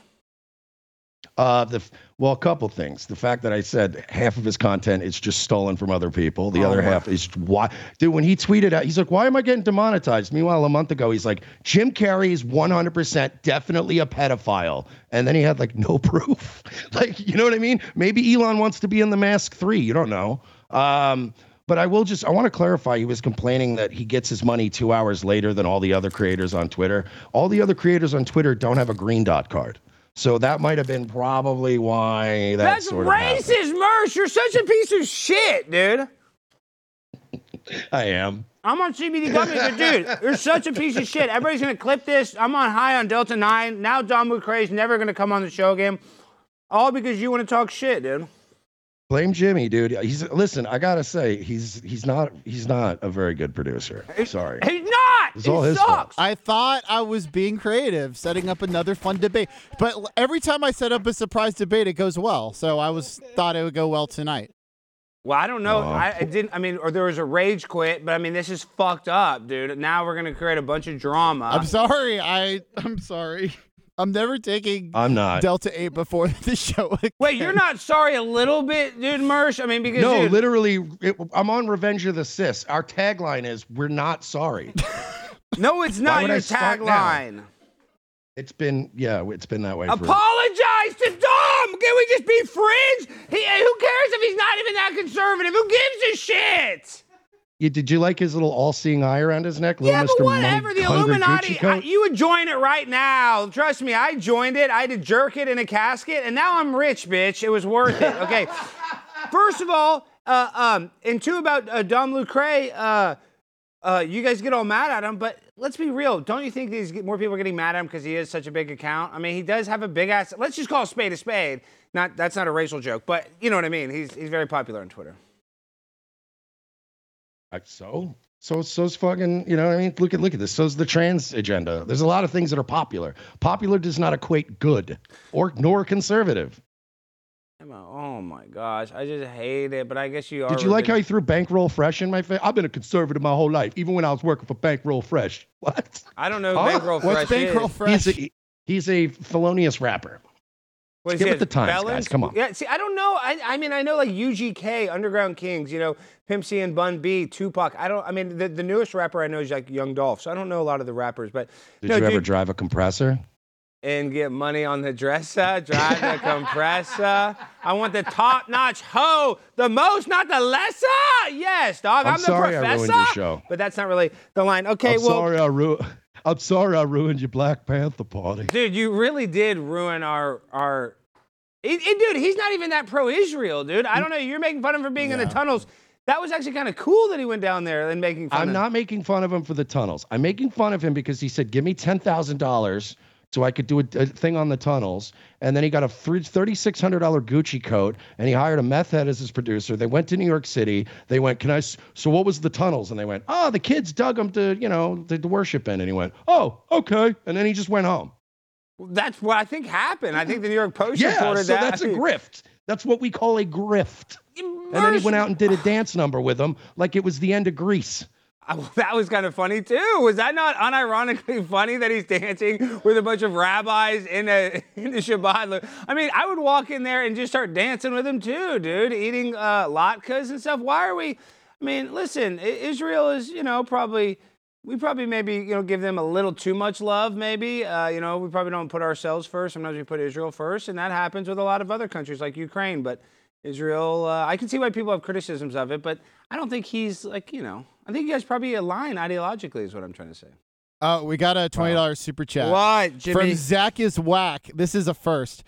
[SPEAKER 9] Uh, the well, a couple things. The fact that I said half of his content is just stolen from other people. The
[SPEAKER 1] Oh,
[SPEAKER 9] other
[SPEAKER 1] my.
[SPEAKER 9] half is why. Dude, when he tweeted out, he's like, "Why am I getting demonetized?" Meanwhile, a month ago, he's like, "Jim Carrey is 100% definitely a pedophile," and then he had like no proof. like, you know what I mean? Maybe Elon wants to be in the Mask Three. You don't know. Um, but I will just I want to clarify. He was complaining that he gets his money two hours later than all the other creators on Twitter. All the other creators on Twitter don't have a green dot card. So that might have been probably why that
[SPEAKER 1] That's
[SPEAKER 9] sort of happened.
[SPEAKER 1] racist, Mersh. You're such a piece of shit, dude.
[SPEAKER 9] I am.
[SPEAKER 1] I'm on CBD gummy, but dude, you're such a piece of shit. Everybody's gonna clip this. I'm on high on Delta Nine. Now Dom Lucre's never gonna come on the show again. All because you want to talk shit, dude.
[SPEAKER 9] Blame Jimmy, dude. He's listen. I gotta say, he's he's not he's not a very good producer. Sorry.
[SPEAKER 1] He's not.
[SPEAKER 9] It's
[SPEAKER 1] He
[SPEAKER 9] all his fault.
[SPEAKER 1] sucks.
[SPEAKER 4] I thought I was being creative, setting up another fun debate. But l- every time I set up a surprise debate, it goes well. So I was thought it would go well tonight.
[SPEAKER 1] Well, I don't know.
[SPEAKER 9] Aw.
[SPEAKER 1] I, I didn't. I mean, or there was a rage quit, but I mean, this is fucked up, dude. Now we're gonna create a bunch of drama.
[SPEAKER 4] I'm sorry. I I'm sorry. I'm never taking
[SPEAKER 9] I'm not.
[SPEAKER 4] Delta Eight before the show.
[SPEAKER 1] Wait, you're not sorry a little bit, dude, Mersh? I mean, because
[SPEAKER 9] No,
[SPEAKER 1] dude,
[SPEAKER 9] literally, it, I'm on Revenge of the Sis. Our tagline is "We're not sorry."
[SPEAKER 1] no, it's not
[SPEAKER 9] would
[SPEAKER 1] your
[SPEAKER 9] I start now?
[SPEAKER 1] tagline.
[SPEAKER 9] it's been yeah, it's been that way. For,
[SPEAKER 1] Apologize to Dom. Can we just be friends? He, who cares if he's not even that conservative? Who gives a shit?
[SPEAKER 9] You- did you like his little all-seeing eye around his neck?
[SPEAKER 1] Little Yeah,
[SPEAKER 9] little
[SPEAKER 1] but
[SPEAKER 9] Mr.
[SPEAKER 1] whatever. The Illuminati, I- you would join it right now. Trust me, I joined it. I had to jerk it in a casket, and now I'm rich, bitch. It was worth it. Okay. First of all, uh, um, and two about uh, Dom Lucre. Uh, uh, you guys get all mad at him, but let's be real. Don't you think these more people are getting mad at him because he is such a big account? I mean, he does have a big ass. Let's just call a spade a spade. Not that's not a racial joke, but you know what I mean. He's he's very popular on Twitter.
[SPEAKER 9] Like, so so so's fucking you know what I mean look at look at this so's the trans agenda there's a lot of things that are popular popular does not equate good or nor conservative
[SPEAKER 1] Oh my gosh, I just hate it. But I guess you are.
[SPEAKER 9] did you like how
[SPEAKER 1] ridic-
[SPEAKER 9] he threw bankroll fresh in my face i've been a conservative my whole life even when i was working for bankroll fresh what
[SPEAKER 1] I don't know
[SPEAKER 9] Huh?
[SPEAKER 1] Bankroll
[SPEAKER 4] What's
[SPEAKER 1] Fresh
[SPEAKER 4] bankroll
[SPEAKER 1] is.
[SPEAKER 4] fresh?
[SPEAKER 9] he's a he's a felonious rapper Get
[SPEAKER 1] it
[SPEAKER 9] with the times,
[SPEAKER 1] felons?
[SPEAKER 9] guys. Come on.
[SPEAKER 1] Yeah, see, I don't know. I, I mean, I know like UGK, Underground Kings, you know, Pimp C and Bun B, Tupac. I don't. I mean, the, the newest rapper I know is like Young Dolph. So I don't know a lot of the rappers, but
[SPEAKER 9] Did
[SPEAKER 1] no,
[SPEAKER 9] you ever
[SPEAKER 1] dude,
[SPEAKER 9] drive a compressor?
[SPEAKER 1] and get money on the dresser, drive the compressor. I want the top notch hoe, the most, not the lesser. Yes, dog.
[SPEAKER 9] I'm
[SPEAKER 1] I'm,
[SPEAKER 9] sorry
[SPEAKER 1] the
[SPEAKER 9] I
[SPEAKER 1] professor.
[SPEAKER 9] ruined your show.
[SPEAKER 1] But that's not really the line. Okay,
[SPEAKER 9] I'm
[SPEAKER 1] well,
[SPEAKER 9] sorry I ruined. I'm sorry I ruined your Black Panther party.
[SPEAKER 1] dude, you really did ruin our our. It, it- dude, he's not even that pro-Israel, dude. I don't know. You're making fun of him for being in the tunnels. That was actually kind of cool that he went down there and making fun.
[SPEAKER 9] I'm
[SPEAKER 1] of
[SPEAKER 9] not making fun of him for the tunnels. I'm making fun of him because he said, "Give me ten thousand dollars so I could do a, a thing on the tunnels." And then he got a thirty six hundred dollar Gucci coat, and he hired a meth head as his producer. They went to New York City. They went, "Can I?" So what was the tunnels? And they went, "Oh, the kids dug them to, you know, to, to worship in." And he went, "Oh, okay." And then he just went home.
[SPEAKER 1] That's what I think happened. I think the New York Post
[SPEAKER 9] Yeah,
[SPEAKER 1] reported
[SPEAKER 9] so
[SPEAKER 1] that.
[SPEAKER 9] that's a grift. That's what we call a grift. And then he went out and did a dance number with them, like it was the end of Grease.
[SPEAKER 1] That was kind of funny too. Was that not unironically funny that he's dancing with a bunch of rabbis in a in the Chabad? I mean, I would walk in there and just start dancing with him too, dude, eating uh, latkes and stuff. Why are we? I mean, listen, Israel is, you know, probably we probably maybe you know give them a little too much love. Maybe uh, you know we probably don't put ourselves first. Sometimes we put Israel first, and that happens with a lot of other countries like Ukraine. But Israel, uh, I can see why people have criticisms of it, but I don't think he's like you know. I think you guys probably align ideologically, is what I'm trying to say.
[SPEAKER 4] Uh, we got a twenty dollars super chat.
[SPEAKER 1] What, Jimmy?
[SPEAKER 4] From
[SPEAKER 1] Jimmy?
[SPEAKER 4] Zach is whack. This is a first.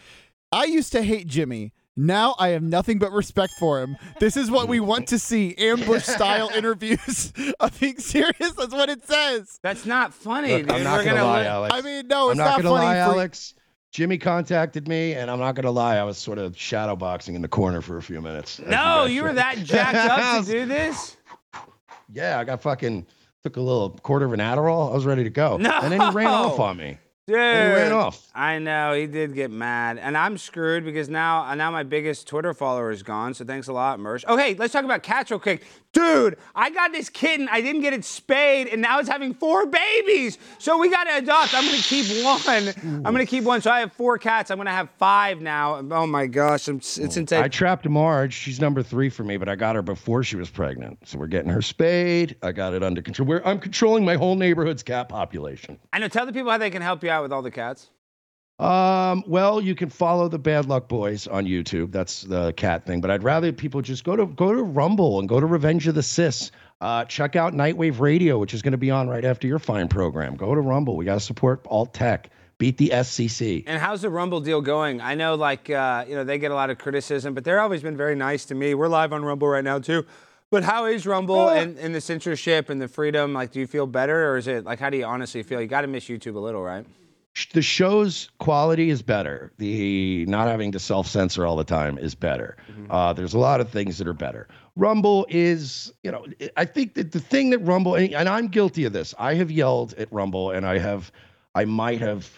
[SPEAKER 4] I used to hate Jimmy. Now I have nothing but respect for him. This is what we want to see: ambush style interviews. I'm being serious. That's what it says.
[SPEAKER 1] That's not funny,
[SPEAKER 9] Look,
[SPEAKER 1] dude.
[SPEAKER 9] I'm not
[SPEAKER 1] We're
[SPEAKER 9] gonna,
[SPEAKER 1] gonna
[SPEAKER 9] lie, Alex.
[SPEAKER 4] I mean, no,
[SPEAKER 9] I'm
[SPEAKER 4] it's
[SPEAKER 9] not,
[SPEAKER 4] not,
[SPEAKER 9] gonna
[SPEAKER 4] funny.
[SPEAKER 9] lie,
[SPEAKER 4] for-
[SPEAKER 9] Alex. Jimmy contacted me, and I'm not gonna lie. I was sort of shadowboxing in the corner for a few minutes. as
[SPEAKER 1] No,
[SPEAKER 9] guys
[SPEAKER 1] you were that jacked up to do this.
[SPEAKER 9] Yeah, I got fucking took a little quarter of an Adderall. I was ready to go.
[SPEAKER 1] No.
[SPEAKER 9] And then he ran off on me.
[SPEAKER 1] Dude,
[SPEAKER 9] And he ran off.
[SPEAKER 1] I know he did get mad, and I'm screwed because now now my biggest Twitter follower is gone. So thanks a lot, Mersh. Oh hey, let's talk about cats real quick, dude. I got this kitten. I didn't get it spayed, and now it's having four babies. So we got to adopt. I'm gonna keep one. I'm gonna keep one. So I have four cats. I'm gonna have five now. Oh my gosh, I'm, it's insane.
[SPEAKER 9] I trapped Marge. She's number three for me, but I got her before she was pregnant. So we're getting her spayed. I got it under control. We're, I'm controlling my whole neighborhood's cat population.
[SPEAKER 1] I know. Tell the people how they can help you out with all the cats.
[SPEAKER 9] Um, well, you can follow the Bad Luck Boys on YouTube. That's the cat thing. But I'd rather people just go to go to Rumble and go to Revenge of the Sis. Uh, check out Nightwave Radio, which is going to be on right after your fine program. Go to Rumble. We got to support alt tech. Beat the SCC.
[SPEAKER 1] And how's the Rumble deal going? I know, like, uh, you know, they get a lot of criticism, but they're always been very nice to me. We're live on Rumble right now too. But how is Rumble and, and the censorship and the freedom? Like, do you feel better, or is it like, how do you honestly feel? You got to miss YouTube a little, right?
[SPEAKER 9] The show's quality is better. The not having to self censor all the time is better. Uh, there's a lot of things that are better. Rumble is, you know, I think that the thing that Rumble, and and I'm guilty of this. I have yelled at Rumble, and I have, I might have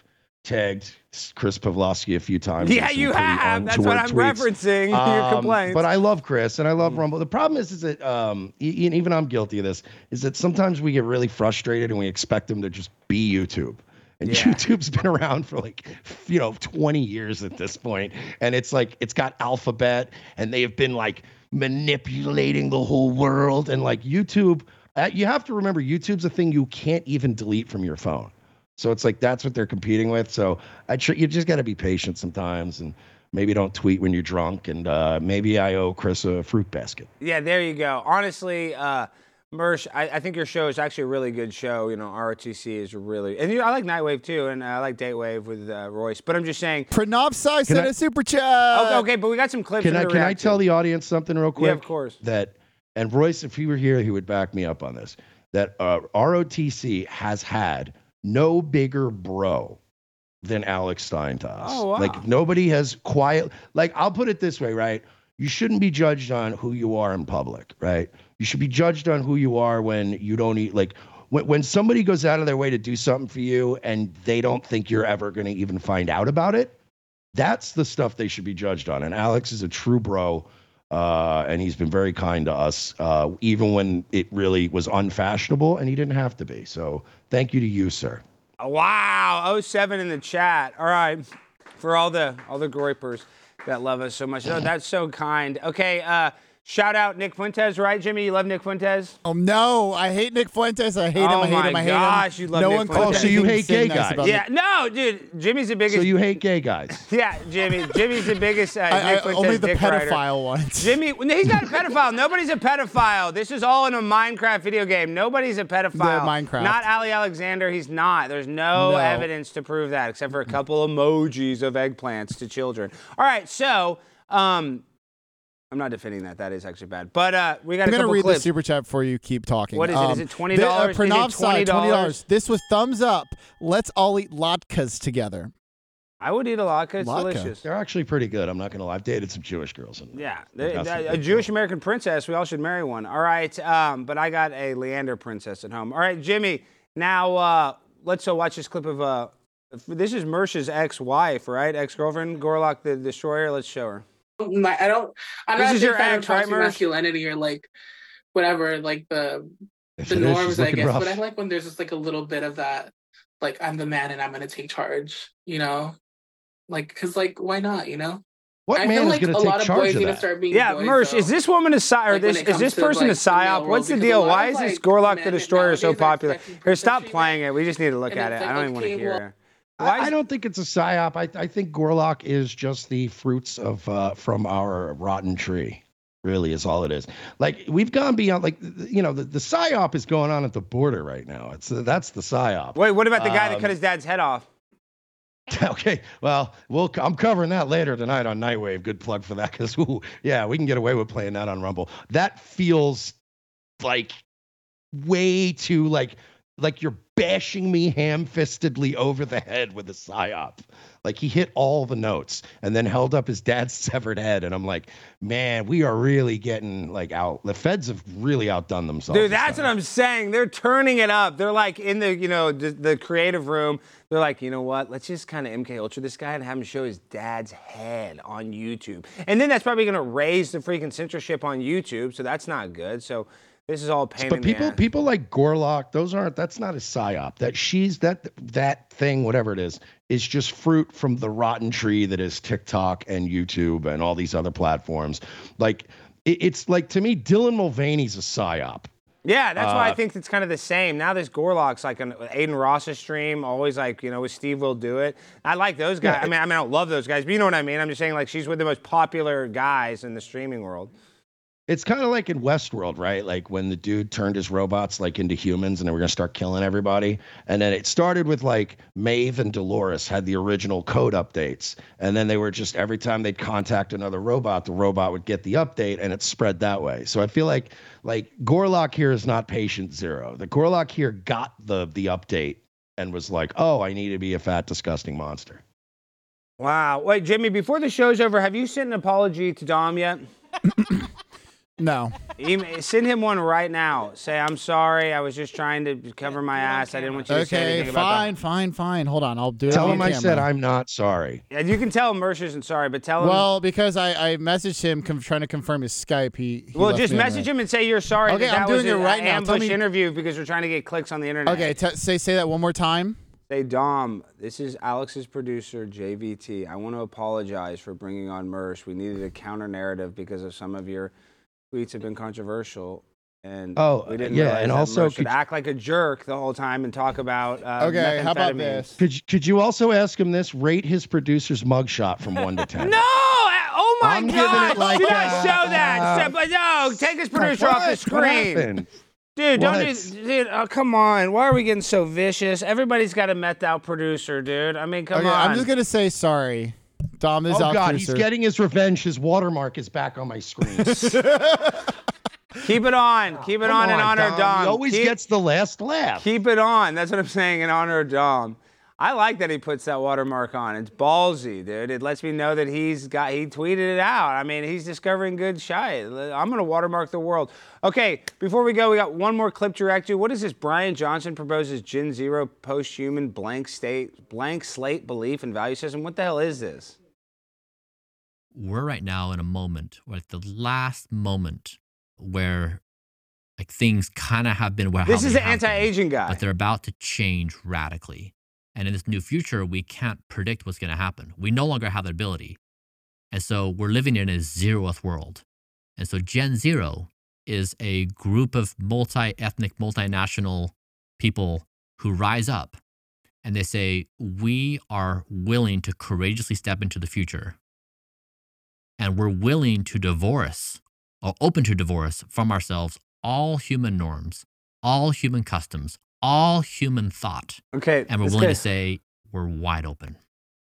[SPEAKER 9] tagged Chris Pavlovski a few times.
[SPEAKER 1] Yeah, you have. That's what I'm
[SPEAKER 9] tweets.
[SPEAKER 1] referencing. your
[SPEAKER 9] Um,
[SPEAKER 1] complaints.
[SPEAKER 9] But I love Chris and I love Rumble. The problem is, is that um, even I'm guilty of this. Is that sometimes we get really frustrated and we expect them to just be YouTube. And
[SPEAKER 1] Yeah.
[SPEAKER 9] YouTube's been around for like, you know, 20 years at this point, and it's like it's got alphabet, and they have been like manipulating the whole world, and like YouTube. Uh, you have to remember, YouTube's a thing you can't even delete from your phone. So it's like that's what they're competing with. So I tr- you just got to be patient sometimes, and maybe don't tweet when you're drunk. And uh, maybe I owe Chris a fruit basket.
[SPEAKER 1] Yeah, there you go. Honestly, uh, Mersh, I, I think your show is actually a really good show. You know, ROTC is really, and you know, I like Nightwave too, and I like Datewave with uh, Royce. But I'm just saying.
[SPEAKER 4] Pranav Sai sent
[SPEAKER 9] I-
[SPEAKER 4] a super chat.
[SPEAKER 1] Okay, okay, but we got some clips.
[SPEAKER 9] Can I can I
[SPEAKER 1] react to.
[SPEAKER 9] tell the audience something real quick?
[SPEAKER 1] Yeah, of course.
[SPEAKER 9] That and Royce, if he were here, he would back me up on this. That uh, ROTC has had no bigger bro than Alex Stein to us.
[SPEAKER 1] Oh, wow.
[SPEAKER 9] Like nobody has quiet. Like I'll put it this way, right? You shouldn't be judged on who you are in public, right? You should be judged on who you are when you don't eat. Like when when somebody goes out of their way to do something for you and they don't think you're ever going to even find out about it. That's the stuff they should be judged on. And Alex is a true bro. Uh, and he's been very kind to us, uh, even when it really was unfashionable and he didn't have to be. So thank you to you, sir.
[SPEAKER 1] Wow, 07 in the chat. All right. for all the all the groypers that love us so much. No, that's so kind. Okay, uh, shout out Nick Fuentes, right, Jimmy? You love Nick Fuentes?
[SPEAKER 4] Oh no, I hate Nick Fuentes. I hate him.
[SPEAKER 1] Oh
[SPEAKER 4] I hate
[SPEAKER 1] my
[SPEAKER 4] him. I hate
[SPEAKER 1] gosh,
[SPEAKER 4] him.
[SPEAKER 1] you love
[SPEAKER 4] no
[SPEAKER 1] Nick
[SPEAKER 4] one
[SPEAKER 1] Fuentes.
[SPEAKER 4] calls
[SPEAKER 1] Oh, so
[SPEAKER 9] you
[SPEAKER 4] anything
[SPEAKER 9] hate gay guys.
[SPEAKER 4] about
[SPEAKER 1] Yeah,
[SPEAKER 4] Nick.
[SPEAKER 1] no, dude. Jimmy's the biggest.
[SPEAKER 9] So you hate gay guys?
[SPEAKER 1] yeah, Jimmy. Jimmy's the biggest. Uh,
[SPEAKER 4] I, I,
[SPEAKER 1] Nick Fuentes
[SPEAKER 4] only the
[SPEAKER 1] dick rider.
[SPEAKER 4] pedophile ones.
[SPEAKER 1] Jimmy, no, he's not a pedophile. Nobody's a pedophile. This is all in a Minecraft video game. Nobody's a pedophile.
[SPEAKER 4] Minecraft.
[SPEAKER 1] Not Ali Alexander. He's not. There's no,
[SPEAKER 4] No.
[SPEAKER 1] evidence to prove that, except for a couple emojis of eggplants to children. All right, so um, I'm not defending that. That is actually bad. But uh, we got
[SPEAKER 4] I'm
[SPEAKER 1] a
[SPEAKER 4] gonna read
[SPEAKER 1] clips.
[SPEAKER 4] the super chat before you keep talking.
[SPEAKER 1] What is it? Is
[SPEAKER 4] Um,
[SPEAKER 1] it $20?
[SPEAKER 4] uh, Pranav
[SPEAKER 1] $20?
[SPEAKER 4] This was thumbs up. Let's all eat latkes together.
[SPEAKER 1] I would eat a latke. It's
[SPEAKER 4] Latke.
[SPEAKER 1] delicious.
[SPEAKER 9] They're actually pretty good. I'm not gonna lie. I've dated some Jewish girls. And
[SPEAKER 1] Yeah,
[SPEAKER 9] They've
[SPEAKER 1] they-
[SPEAKER 9] got some
[SPEAKER 1] they- a Jewish
[SPEAKER 9] girls.
[SPEAKER 1] American princess. We all should marry one. All right, um, but I got a Leander princess at home. All right, Jimmy. Now uh, let's uh, watch this clip of uh, this is Mersh's ex-wife, right? Ex-girlfriend, Gorlock the Destroyer. Let's show her.
[SPEAKER 10] My I don't I'm
[SPEAKER 1] This
[SPEAKER 10] not
[SPEAKER 1] is your
[SPEAKER 10] big fan of
[SPEAKER 1] right,
[SPEAKER 10] masculinity or like whatever, like the
[SPEAKER 9] If
[SPEAKER 10] the
[SPEAKER 9] it is, she's
[SPEAKER 10] norms, I guess.
[SPEAKER 9] rough.
[SPEAKER 10] But I like when there's just like a little bit of that, like I'm the man and I'm gonna take charge, you know? Like, cause like why not, you know?
[SPEAKER 9] What
[SPEAKER 10] I
[SPEAKER 9] man
[SPEAKER 10] feel
[SPEAKER 9] is
[SPEAKER 10] like
[SPEAKER 9] gonna
[SPEAKER 10] a
[SPEAKER 9] take
[SPEAKER 10] lot of
[SPEAKER 9] charge
[SPEAKER 10] boys
[SPEAKER 9] of
[SPEAKER 10] need to
[SPEAKER 9] that?
[SPEAKER 10] start being
[SPEAKER 1] Yeah,
[SPEAKER 10] boys,
[SPEAKER 1] Mersh,
[SPEAKER 10] though.
[SPEAKER 1] is this woman a psy or
[SPEAKER 10] Like,
[SPEAKER 1] this
[SPEAKER 10] it
[SPEAKER 1] is
[SPEAKER 10] comes
[SPEAKER 1] this
[SPEAKER 10] to,
[SPEAKER 1] person
[SPEAKER 10] like,
[SPEAKER 1] a
[SPEAKER 10] the male
[SPEAKER 1] psyop? What's the deal? Why
[SPEAKER 10] of,
[SPEAKER 1] is this Gorlock the Destroyer so popular? Here, stop playing it. We just need to look at it.
[SPEAKER 10] it's
[SPEAKER 1] I don't even want to hear
[SPEAKER 10] well-
[SPEAKER 1] it.
[SPEAKER 9] I, I don't think it's a psyop. I, I think Gorlock is just the fruits of uh, from our rotten tree. Really, is all it is. Like we've gone beyond. Like you know, the, the psyop is going on at the border right now. It's uh, that's the psyop.
[SPEAKER 1] Wait, what about the guy that
[SPEAKER 9] Um,
[SPEAKER 1] cut his dad's head off?
[SPEAKER 9] Okay, well, we'll I'm covering that later tonight on Nightwave. Good plug for that, because yeah, we can get away with playing that on Rumble. That feels like way too like like you're bashing me ham-fistedly over the head with a psyop. Like he hit all the notes and then held up his dad's severed head, and I'm like, man, we are really getting like out. The feds have really outdone themselves.
[SPEAKER 1] Dude, that's what I'm saying. They're turning it up. They're like in the, you know, the, the creative room. They're like, you know what? Let's just kind of MK Ultra this guy and have him show his dad's head on YouTube. And then that's probably going to raise the freaking censorship on YouTube. So that's not good. So this is all pain
[SPEAKER 9] But people, people like Gorlock, those aren't. That's not a psyop. That she's that that thing, whatever it is, is just fruit from the rotten tree that is TikTok and YouTube and all these other platforms. Like it, it's like to me, Dylan Mulvaney's a psyop.
[SPEAKER 1] Yeah, that's why I
[SPEAKER 9] Uh,
[SPEAKER 1] think it's kind of the same. Now this Gorlock's like an Adin Ross's stream, always like, you know, with SteveWillDoIt. I like those guys.
[SPEAKER 9] Yeah.
[SPEAKER 1] I mean, I mean, I don't love those guys, but you know what I mean. I'm just saying, like, she's with the most popular guys in the streaming world.
[SPEAKER 9] It's kind of like in Westworld, right? Like when the dude turned his robots like into humans and they were gonna start killing everybody. And then it started with like Maeve and Dolores had the original code updates. And then they were just every time they'd contact another robot, the robot would get the update and it spread that way. So I feel like like Gorlock here is not patient zero. The Gorlock here got the the update and was like, oh, I need to be a fat, disgusting monster.
[SPEAKER 1] Wow. Wait, Jimmy, before the show's over, have you sent an apology to Dom yet?
[SPEAKER 4] No.
[SPEAKER 1] Email, send him one right now. Say, I'm sorry. I was just trying to cover my ass. I didn't want you to say
[SPEAKER 4] Okay,
[SPEAKER 1] anything about
[SPEAKER 4] fine, fine, fine. Hold on, I'll do it.
[SPEAKER 9] Tell
[SPEAKER 4] on
[SPEAKER 9] him I
[SPEAKER 4] camera.
[SPEAKER 9] said I'm not sorry.
[SPEAKER 1] And you can tell him Mersh isn't sorry, but tell him.
[SPEAKER 4] Well, because I, I messaged him com- trying to confirm his Skype. He, he
[SPEAKER 1] well,
[SPEAKER 4] left
[SPEAKER 1] just
[SPEAKER 4] me on
[SPEAKER 1] message him and say you're sorry.
[SPEAKER 4] Okay,
[SPEAKER 1] that
[SPEAKER 4] I'm
[SPEAKER 1] that was
[SPEAKER 4] doing it right now. Tell
[SPEAKER 1] ambush
[SPEAKER 4] me-
[SPEAKER 1] interview because we're trying to get clicks on the internet.
[SPEAKER 4] Okay, t- say say that one more time.
[SPEAKER 1] Say, Dom, this is Alex's producer, JVT. I want to apologize for bringing on Mersh. We needed a counter narrative because of some of your tweets have been controversial. And
[SPEAKER 9] Oh,
[SPEAKER 1] we didn't
[SPEAKER 9] yeah, and also could-
[SPEAKER 1] act like a jerk the whole time and talk about uh,
[SPEAKER 4] Okay, how about this?
[SPEAKER 9] Could you- could you also ask him this? Rate his producer's mugshot from one to ten.
[SPEAKER 1] No! Oh my
[SPEAKER 9] I'm
[SPEAKER 1] God!
[SPEAKER 9] it like,
[SPEAKER 1] do not
[SPEAKER 9] uh,
[SPEAKER 1] show that. Step- no, take his producer off the
[SPEAKER 9] What? What
[SPEAKER 1] screen.
[SPEAKER 9] happened?
[SPEAKER 1] Dude, don't do, dude. Oh, come on. Why are we getting so vicious? Everybody's got a methed out producer, dude. I mean, come
[SPEAKER 4] okay,
[SPEAKER 1] on.
[SPEAKER 4] I'm just gonna say sorry. Dom is
[SPEAKER 9] Oh
[SPEAKER 4] out
[SPEAKER 9] God,
[SPEAKER 4] producer.
[SPEAKER 9] he's getting his revenge. His watermark is back on my screen.
[SPEAKER 1] Keep it on. Oh, keep it
[SPEAKER 9] Come
[SPEAKER 1] on in honor of Dom.
[SPEAKER 9] He always
[SPEAKER 1] keep,
[SPEAKER 9] gets the last laugh.
[SPEAKER 1] keep it on. That's what I'm saying in honor of Dom. I like that he puts that watermark on. It's ballsy, dude. It lets me know that he's got he tweeted it out. I mean, he's discovering good shit. I'm gonna watermark the world. Okay, before we go, we got one more clip to react to. What is this? Bryan Johnson proposes Gen Zero post-human blank state, blank slate belief and value system. What the hell is this?
[SPEAKER 11] We're right now in a moment, like the last moment where like things kind of have been where
[SPEAKER 1] This is the anti-aging guy.
[SPEAKER 11] but they're about to change radically. And in this new future, we can't predict what's going to happen. We no longer have that ability. And so we're living in a zeroth world. And so Gen Zero is a group of multi ethnic, multinational people who rise up and they say, We are willing to courageously step into the future. And we're willing to divorce or open to divorce from ourselves all human norms, all human customs, all human thought.
[SPEAKER 1] Okay.
[SPEAKER 11] And we're willing to say we're wide open.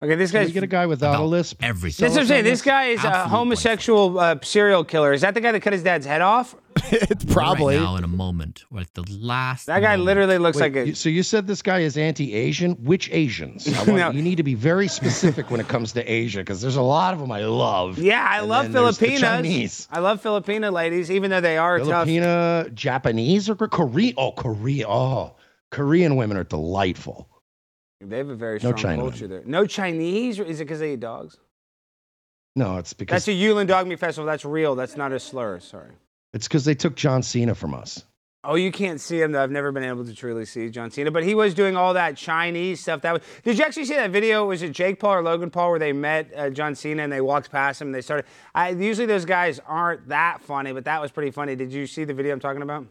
[SPEAKER 1] Okay, this
[SPEAKER 9] Can
[SPEAKER 1] guy's
[SPEAKER 9] we get a guy without a
[SPEAKER 11] About
[SPEAKER 9] lisp?
[SPEAKER 11] everything.
[SPEAKER 1] That's what I'm saying. This guy is a
[SPEAKER 11] Absolute
[SPEAKER 1] homosexual uh, serial killer. Is that the guy that cut his dad's head off?
[SPEAKER 4] it's probably.
[SPEAKER 11] right now in a moment, like the last.
[SPEAKER 1] That guy
[SPEAKER 11] moment.
[SPEAKER 1] literally looks
[SPEAKER 9] Wait,
[SPEAKER 1] like a.
[SPEAKER 9] you- so you said this guy is anti-Asian? Which Asians? I want,
[SPEAKER 1] No.
[SPEAKER 9] You need to be very specific when it comes to Asia because there's a lot of them I love.
[SPEAKER 1] yeah, I
[SPEAKER 9] And
[SPEAKER 1] love
[SPEAKER 9] then there's the
[SPEAKER 1] Filipinas.
[SPEAKER 9] Chinese.
[SPEAKER 1] I love Filipina ladies, even though they are tough.
[SPEAKER 9] Filipina, Japanese, or Korean? Oh, Korea. Oh, Korean women are delightful.
[SPEAKER 1] They have a very
[SPEAKER 9] No
[SPEAKER 1] strong
[SPEAKER 9] Chinamen.
[SPEAKER 1] culture there. No Chinese? Is it because they eat dogs?
[SPEAKER 9] No, it's because
[SPEAKER 1] That's a Yulin Dog Meat Festival. That's real. That's not a slur. Sorry.
[SPEAKER 9] it's because they took John Cena from us.
[SPEAKER 1] Oh, you can't see him though. I've never been able to truly see John Cena, but he was doing all that Chinese stuff. That was. Did you actually see that video? Was it Jake Paul or Logan Paul where they met uh, John Cena and they walked past him and they started? I usually those guys aren't that funny, but that was pretty funny. Did you see the video I'm talking about?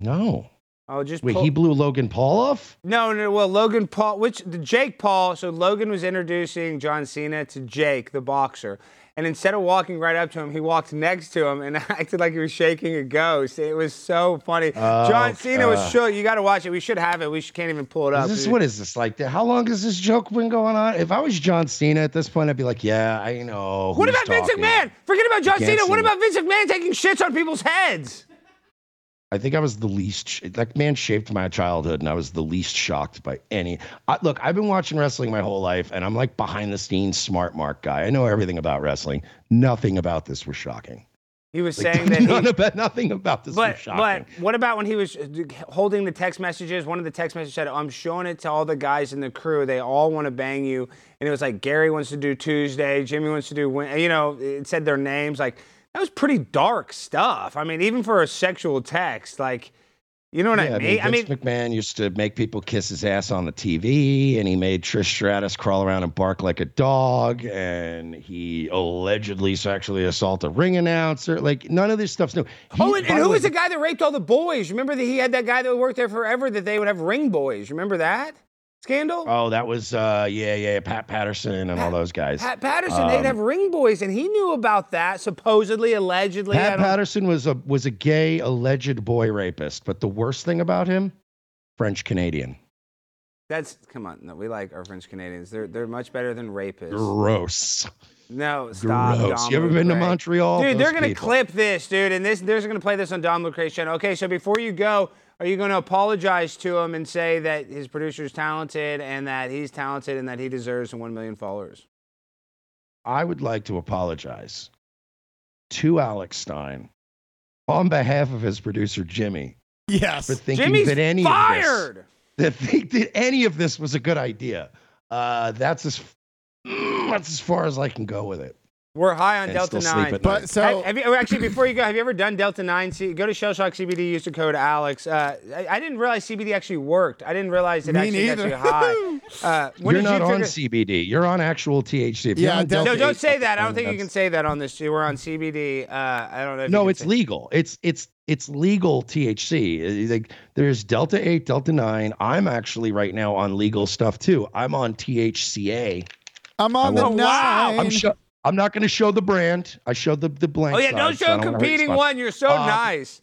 [SPEAKER 9] No.
[SPEAKER 1] Oh, just
[SPEAKER 9] Wait,
[SPEAKER 1] pull-
[SPEAKER 9] he blew Logan Paul off?
[SPEAKER 1] No, no. Well, Logan Paul, which the Jake Paul. So Logan was introducing John Cena to Jake, the boxer, and instead of walking right up to him, he walked next to him and acted like he was shaking a ghost. It was so funny.
[SPEAKER 9] Oh,
[SPEAKER 1] John Cena was
[SPEAKER 9] uh.
[SPEAKER 1] shook. You got to watch it. We should have it. We should, can't even pull it up.
[SPEAKER 9] Is this what is this like? How long has this joke been going on? If I was John Cena at this point, I'd be like, yeah, I know.
[SPEAKER 1] What about Vince
[SPEAKER 9] talking.
[SPEAKER 1] McMahon? Forget about John Cena. What about Vince McMahon taking shits on people's heads?
[SPEAKER 9] I think I was the least. That man shaped my childhood, and I was the least shocked by any. I, look, I've been watching wrestling my whole life, and I'm like behind the scenes smart mark guy. I know everything about wrestling. Nothing about this was shocking.
[SPEAKER 1] He was
[SPEAKER 9] Like,
[SPEAKER 1] saying that
[SPEAKER 9] none
[SPEAKER 1] he,
[SPEAKER 9] about nothing about this
[SPEAKER 1] But
[SPEAKER 9] was shocking.
[SPEAKER 1] but what about when he was uh, holding the text messages? One of the text messages said, "I'm showing it to all the guys in the crew. They all want to bang you." And it was like Gary wants to do Tuesday, Jimmy wants to do. You know, it said their names. Like that was pretty dark stuff. I mean, even for a sexual text, like you know what
[SPEAKER 9] yeah,
[SPEAKER 1] I mean? I mean,
[SPEAKER 9] Vince McMahon used to make people kiss his ass on the TV, and he made Trish Stratus crawl around and bark like a dog, and he allegedly sexually assaulted a ring announcer. Like none of this stuff's new. He-
[SPEAKER 1] oh, and, and who
[SPEAKER 9] way,
[SPEAKER 1] was the guy that raped all the boys? Remember that he had that guy that worked there forever that they would have ring boys. Remember that scandal?
[SPEAKER 9] Oh, that was uh, yeah, yeah, Pat Patterson and all those guys.
[SPEAKER 1] Pat Patterson,
[SPEAKER 9] Um,
[SPEAKER 1] they'd have ring boys, and he knew about that, supposedly, allegedly.
[SPEAKER 9] Pat Patterson was a was a gay alleged boy rapist, but the worst thing about him, French Canadian.
[SPEAKER 1] That's come on. No, we like our French Canadians. They're they're much better than rapists.
[SPEAKER 9] Gross.
[SPEAKER 1] No, stop.
[SPEAKER 9] Gross. You ever been to Montreal?
[SPEAKER 1] Dude, they're gonna
[SPEAKER 9] people.
[SPEAKER 1] clip this, dude, and this they're gonna play this on Dom Lucre's channel. Okay, so before you go, are you gonna apologize to him and say that his producer is talented and that he's talented and that he deserves one million followers?
[SPEAKER 9] I would like to apologize to Alex Stein on behalf of his producer Jimmy
[SPEAKER 4] Yes.
[SPEAKER 9] for thinking
[SPEAKER 1] Jimmy's
[SPEAKER 9] that any
[SPEAKER 1] fired.
[SPEAKER 9] of this, that think that any of this was a good idea. Uh, that's as mm, that's as far as I can go with it.
[SPEAKER 1] We're high on
[SPEAKER 9] And
[SPEAKER 1] Delta Nine.
[SPEAKER 4] But so
[SPEAKER 1] have, have you actually before you go? Have you ever done Delta Nine? See, go to Shell Shock CBD. Use the code Alex. Uh, I, I didn't realize CBD actually worked. I didn't realize it
[SPEAKER 4] Me
[SPEAKER 1] actually gets
[SPEAKER 4] neither.
[SPEAKER 1] you high. Uh, when
[SPEAKER 9] You're not
[SPEAKER 1] you
[SPEAKER 9] on CBD. You're on actual THC. If
[SPEAKER 4] Yeah, Delta
[SPEAKER 1] No, don't say that. I don't think you can say that on this. We're on CBD. Uh, I don't know. If
[SPEAKER 9] No, it's
[SPEAKER 1] say-
[SPEAKER 9] legal. It's it's it's legal THC. Uh, Like there's Delta 8, Delta 9. I'm actually right now on legal stuff too. I'm on THCA.
[SPEAKER 4] I'm on
[SPEAKER 9] I
[SPEAKER 4] the
[SPEAKER 1] will- Oh, wow.
[SPEAKER 4] nine.
[SPEAKER 9] I'm sho- I'm not going to show the brand. I showed the the blank.
[SPEAKER 1] Oh yeah, don't
[SPEAKER 9] so I
[SPEAKER 1] show
[SPEAKER 9] don't
[SPEAKER 1] competing one. You're so
[SPEAKER 9] Uh,
[SPEAKER 1] nice.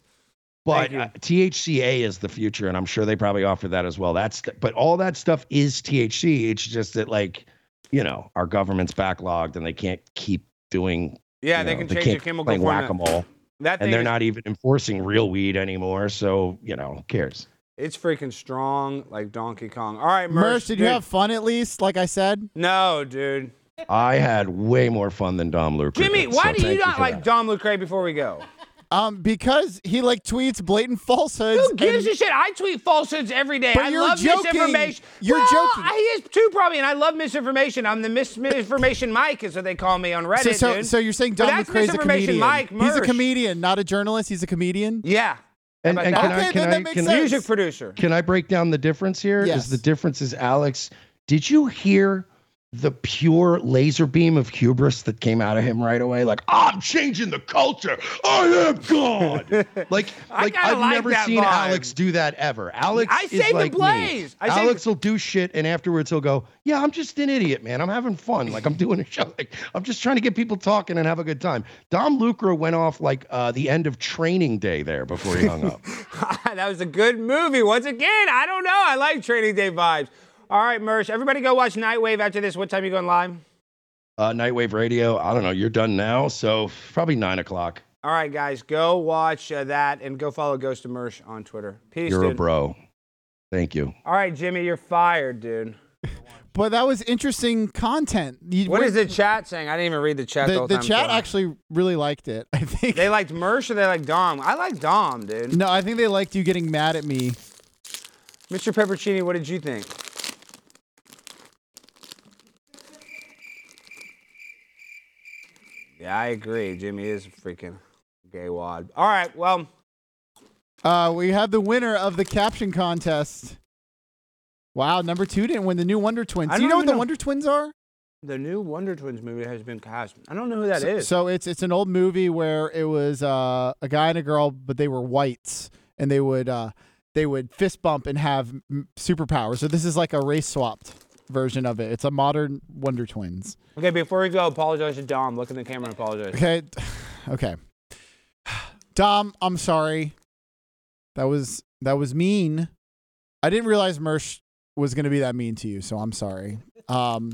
[SPEAKER 9] But uh, THCA is the future, and I'm sure they probably offer that as well. That's the, but all that stuff is THC. It's just that like, you know, our government's backlogged and they can't keep doing.
[SPEAKER 1] Yeah,
[SPEAKER 9] you
[SPEAKER 1] they
[SPEAKER 9] know,
[SPEAKER 1] can
[SPEAKER 9] they
[SPEAKER 1] change the
[SPEAKER 9] can't
[SPEAKER 1] chemical formula.
[SPEAKER 9] whack-a-mole,
[SPEAKER 1] That
[SPEAKER 9] and they're
[SPEAKER 1] is-
[SPEAKER 9] not even enforcing real weed anymore. So you know, who cares?
[SPEAKER 1] It's freaking strong, like Donkey Kong. All right,
[SPEAKER 4] Mersh,
[SPEAKER 1] Mersh.
[SPEAKER 4] did you have fun at least? Like I said.
[SPEAKER 1] No, dude.
[SPEAKER 9] I had way more fun than Dom Lucre.
[SPEAKER 1] Jimmy,
[SPEAKER 9] did,
[SPEAKER 1] why
[SPEAKER 9] so
[SPEAKER 1] do you not
[SPEAKER 9] for
[SPEAKER 1] like
[SPEAKER 9] that.
[SPEAKER 1] Dom Lucre before we go?
[SPEAKER 4] Um, because he like tweets blatant falsehoods.
[SPEAKER 1] Who gives
[SPEAKER 4] and-
[SPEAKER 1] a shit? I tweet falsehoods every day.
[SPEAKER 4] But
[SPEAKER 1] I
[SPEAKER 4] you're
[SPEAKER 1] love
[SPEAKER 4] joking.
[SPEAKER 1] misinformation.
[SPEAKER 4] You're
[SPEAKER 1] well,
[SPEAKER 4] joking.
[SPEAKER 1] He is too, probably, and I love misinformation. I'm the misinformation Mike, is what they call me on Reddit.
[SPEAKER 4] So, so,
[SPEAKER 1] dude.
[SPEAKER 4] so you're saying
[SPEAKER 1] But
[SPEAKER 4] Don
[SPEAKER 1] that's
[SPEAKER 4] McRae's a comedian?
[SPEAKER 1] Mike
[SPEAKER 4] He's a comedian, not a journalist. He's a comedian.
[SPEAKER 1] yeah,
[SPEAKER 9] And, and can
[SPEAKER 1] that?
[SPEAKER 9] I can
[SPEAKER 4] then
[SPEAKER 9] I
[SPEAKER 4] that makes
[SPEAKER 9] can
[SPEAKER 4] sense.
[SPEAKER 1] Music producer.
[SPEAKER 9] Can I break down the difference here?
[SPEAKER 4] Yes.
[SPEAKER 9] the difference is Alex, Did you hear the pure laser beam of hubris that came out of him right away? Like, I'm changing the culture. I am God. like, like I've
[SPEAKER 1] like
[SPEAKER 9] never seen
[SPEAKER 1] vibe.
[SPEAKER 9] Alex do that ever. Alex
[SPEAKER 1] I
[SPEAKER 9] is
[SPEAKER 1] saved the
[SPEAKER 9] like me.
[SPEAKER 1] blaze.
[SPEAKER 9] Alex will do shit, and afterwards he'll go, "Yeah, I'm just an idiot, man. I'm having fun. Like I'm doing a show. Like I'm just trying to get people talking and have a good time." Dom Lucre went off like uh, the end of Training Day there before he hung up.
[SPEAKER 1] that was a good movie. Once again, I don't know. I like Training Day vibes. All right, Mersh. Everybody go watch Nightwave after this. What time you going live?
[SPEAKER 9] Uh, Nightwave Radio. I don't know. You're done now, so probably nine o'clock.
[SPEAKER 1] All right, guys, go watch uh, that and go follow Ghost of Mersh on Twitter. Peace,
[SPEAKER 9] You're a bro. Thank you.
[SPEAKER 1] All right, Jimmy, you're fired, dude.
[SPEAKER 4] But that was interesting content. You-
[SPEAKER 1] What is the chat saying? I didn't even read the chat. The,
[SPEAKER 4] The,
[SPEAKER 1] whole
[SPEAKER 4] the
[SPEAKER 1] time,
[SPEAKER 4] chat
[SPEAKER 1] so-
[SPEAKER 4] actually really liked it. I think.
[SPEAKER 1] They liked Mersh or they like Dom? I like Dom, dude.
[SPEAKER 4] no, I think they liked you getting mad at me.
[SPEAKER 1] Mr. Peppercini, what did you think? Yeah, I agree. Jimmy is a freaking gay wad. All right, well,
[SPEAKER 4] Uh, we have the winner of the caption contest. Wow, number two didn't win the new Wonder Twins. Do you know what the
[SPEAKER 1] know.
[SPEAKER 4] Wonder Twins are?
[SPEAKER 1] the new Wonder Twins movie has been cast. I don't know who that
[SPEAKER 4] so,
[SPEAKER 1] is.
[SPEAKER 4] so it's it's an old movie where it was uh, a guy and a girl, but they were whites, and they would uh, they would fist bump and have m- superpowers. So this is like a race swapped version of it. It's a modern Wonder Twins.
[SPEAKER 1] okay, before we go, apologize to Dom. Look in the camera and apologize.
[SPEAKER 4] Okay, okay. Dom, I'm sorry. That was that was mean. I didn't realize Mersh was gonna be that mean to you, so I'm sorry. Um,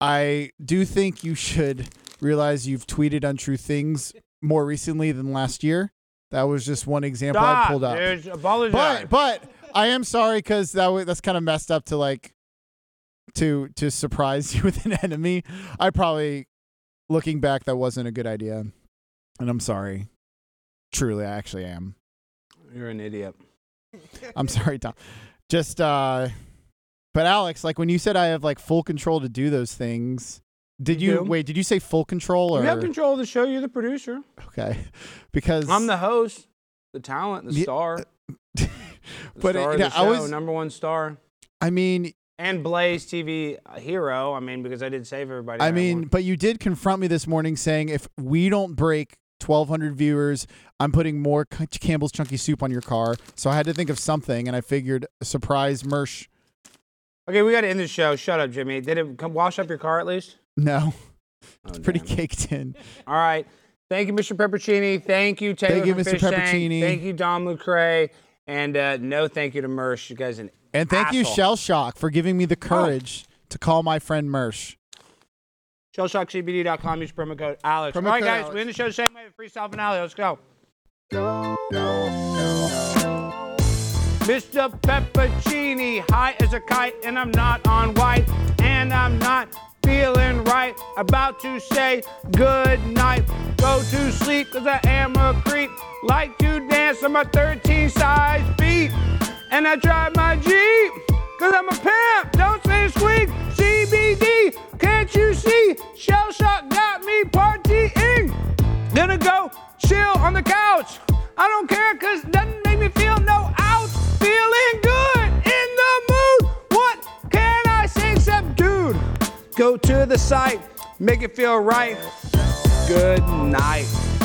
[SPEAKER 4] I do think you should realize you've tweeted untrue things more recently than last year. That was just one example I
[SPEAKER 1] Stop,
[SPEAKER 4] pulled up.
[SPEAKER 1] dude. Apologize.
[SPEAKER 4] But but I am sorry because that wa- that's kind of messed up to like to to surprise you with an enemy. I probably looking back that wasn't a good idea, and I'm sorry. Truly, I actually am.
[SPEAKER 1] You're an idiot.
[SPEAKER 4] I'm sorry, Tom. Just uh, but Alex, like when you said I have like full control to do those things. Did
[SPEAKER 1] You
[SPEAKER 4] you, wait? Did you say full control or
[SPEAKER 1] You have control of the show. You're the producer.
[SPEAKER 4] okay? Because
[SPEAKER 1] I'm the host, the talent, the
[SPEAKER 4] Yeah,
[SPEAKER 1] star. The
[SPEAKER 4] but
[SPEAKER 1] star
[SPEAKER 4] know,
[SPEAKER 1] the
[SPEAKER 4] I
[SPEAKER 1] show,
[SPEAKER 4] was.
[SPEAKER 1] number one star.
[SPEAKER 4] I mean,
[SPEAKER 1] And Blaze TV hero. I mean, because I did save everybody.
[SPEAKER 4] I mean, but you did confront me this morning saying if we don't break 1,200 viewers, I'm putting more Campbell's Chunky Soup on your car. So I had to think of something, and I figured surprise Mersh.
[SPEAKER 1] okay, we got to end the show. Shut up, Jimmy. Did it come wash up your car at least?
[SPEAKER 4] No,
[SPEAKER 1] Oh,
[SPEAKER 4] it's pretty
[SPEAKER 1] it.
[SPEAKER 4] caked in.
[SPEAKER 1] All right. Thank you, Mr. Peppercini. Thank you, Taylor.
[SPEAKER 4] Thank you, Mr.
[SPEAKER 1] Fish Tank.
[SPEAKER 4] Peppercini.
[SPEAKER 1] Thank you, Dom Lucre. And uh, no thank you to Mersh. You guys an
[SPEAKER 4] And thank you. Shell Shock, for giving me the courage to call my friend Mersh.
[SPEAKER 1] ShellshockCBD.com. Use promo code Alex.
[SPEAKER 4] Promo
[SPEAKER 1] All right, guys.
[SPEAKER 4] Alex.
[SPEAKER 1] We end the show the same way freestyle finale. Let's go. Mr. Peppercini, high as a kite, and I'm not on white, and I'm not feeling right. About to say good night. Go to sleep, cause I am a creep. Like to dance on my 13 size feet. And I drive my Jeep, cause I'm a pimp. Don't say squeak. CBD, can't you see? Shell shock got me partying. Gonna go chill on the couch. I don't care cause it doesn't make me feel no out. Feeling good in the mood. What can I say except dude? Go to the site, make it feel right. Good night.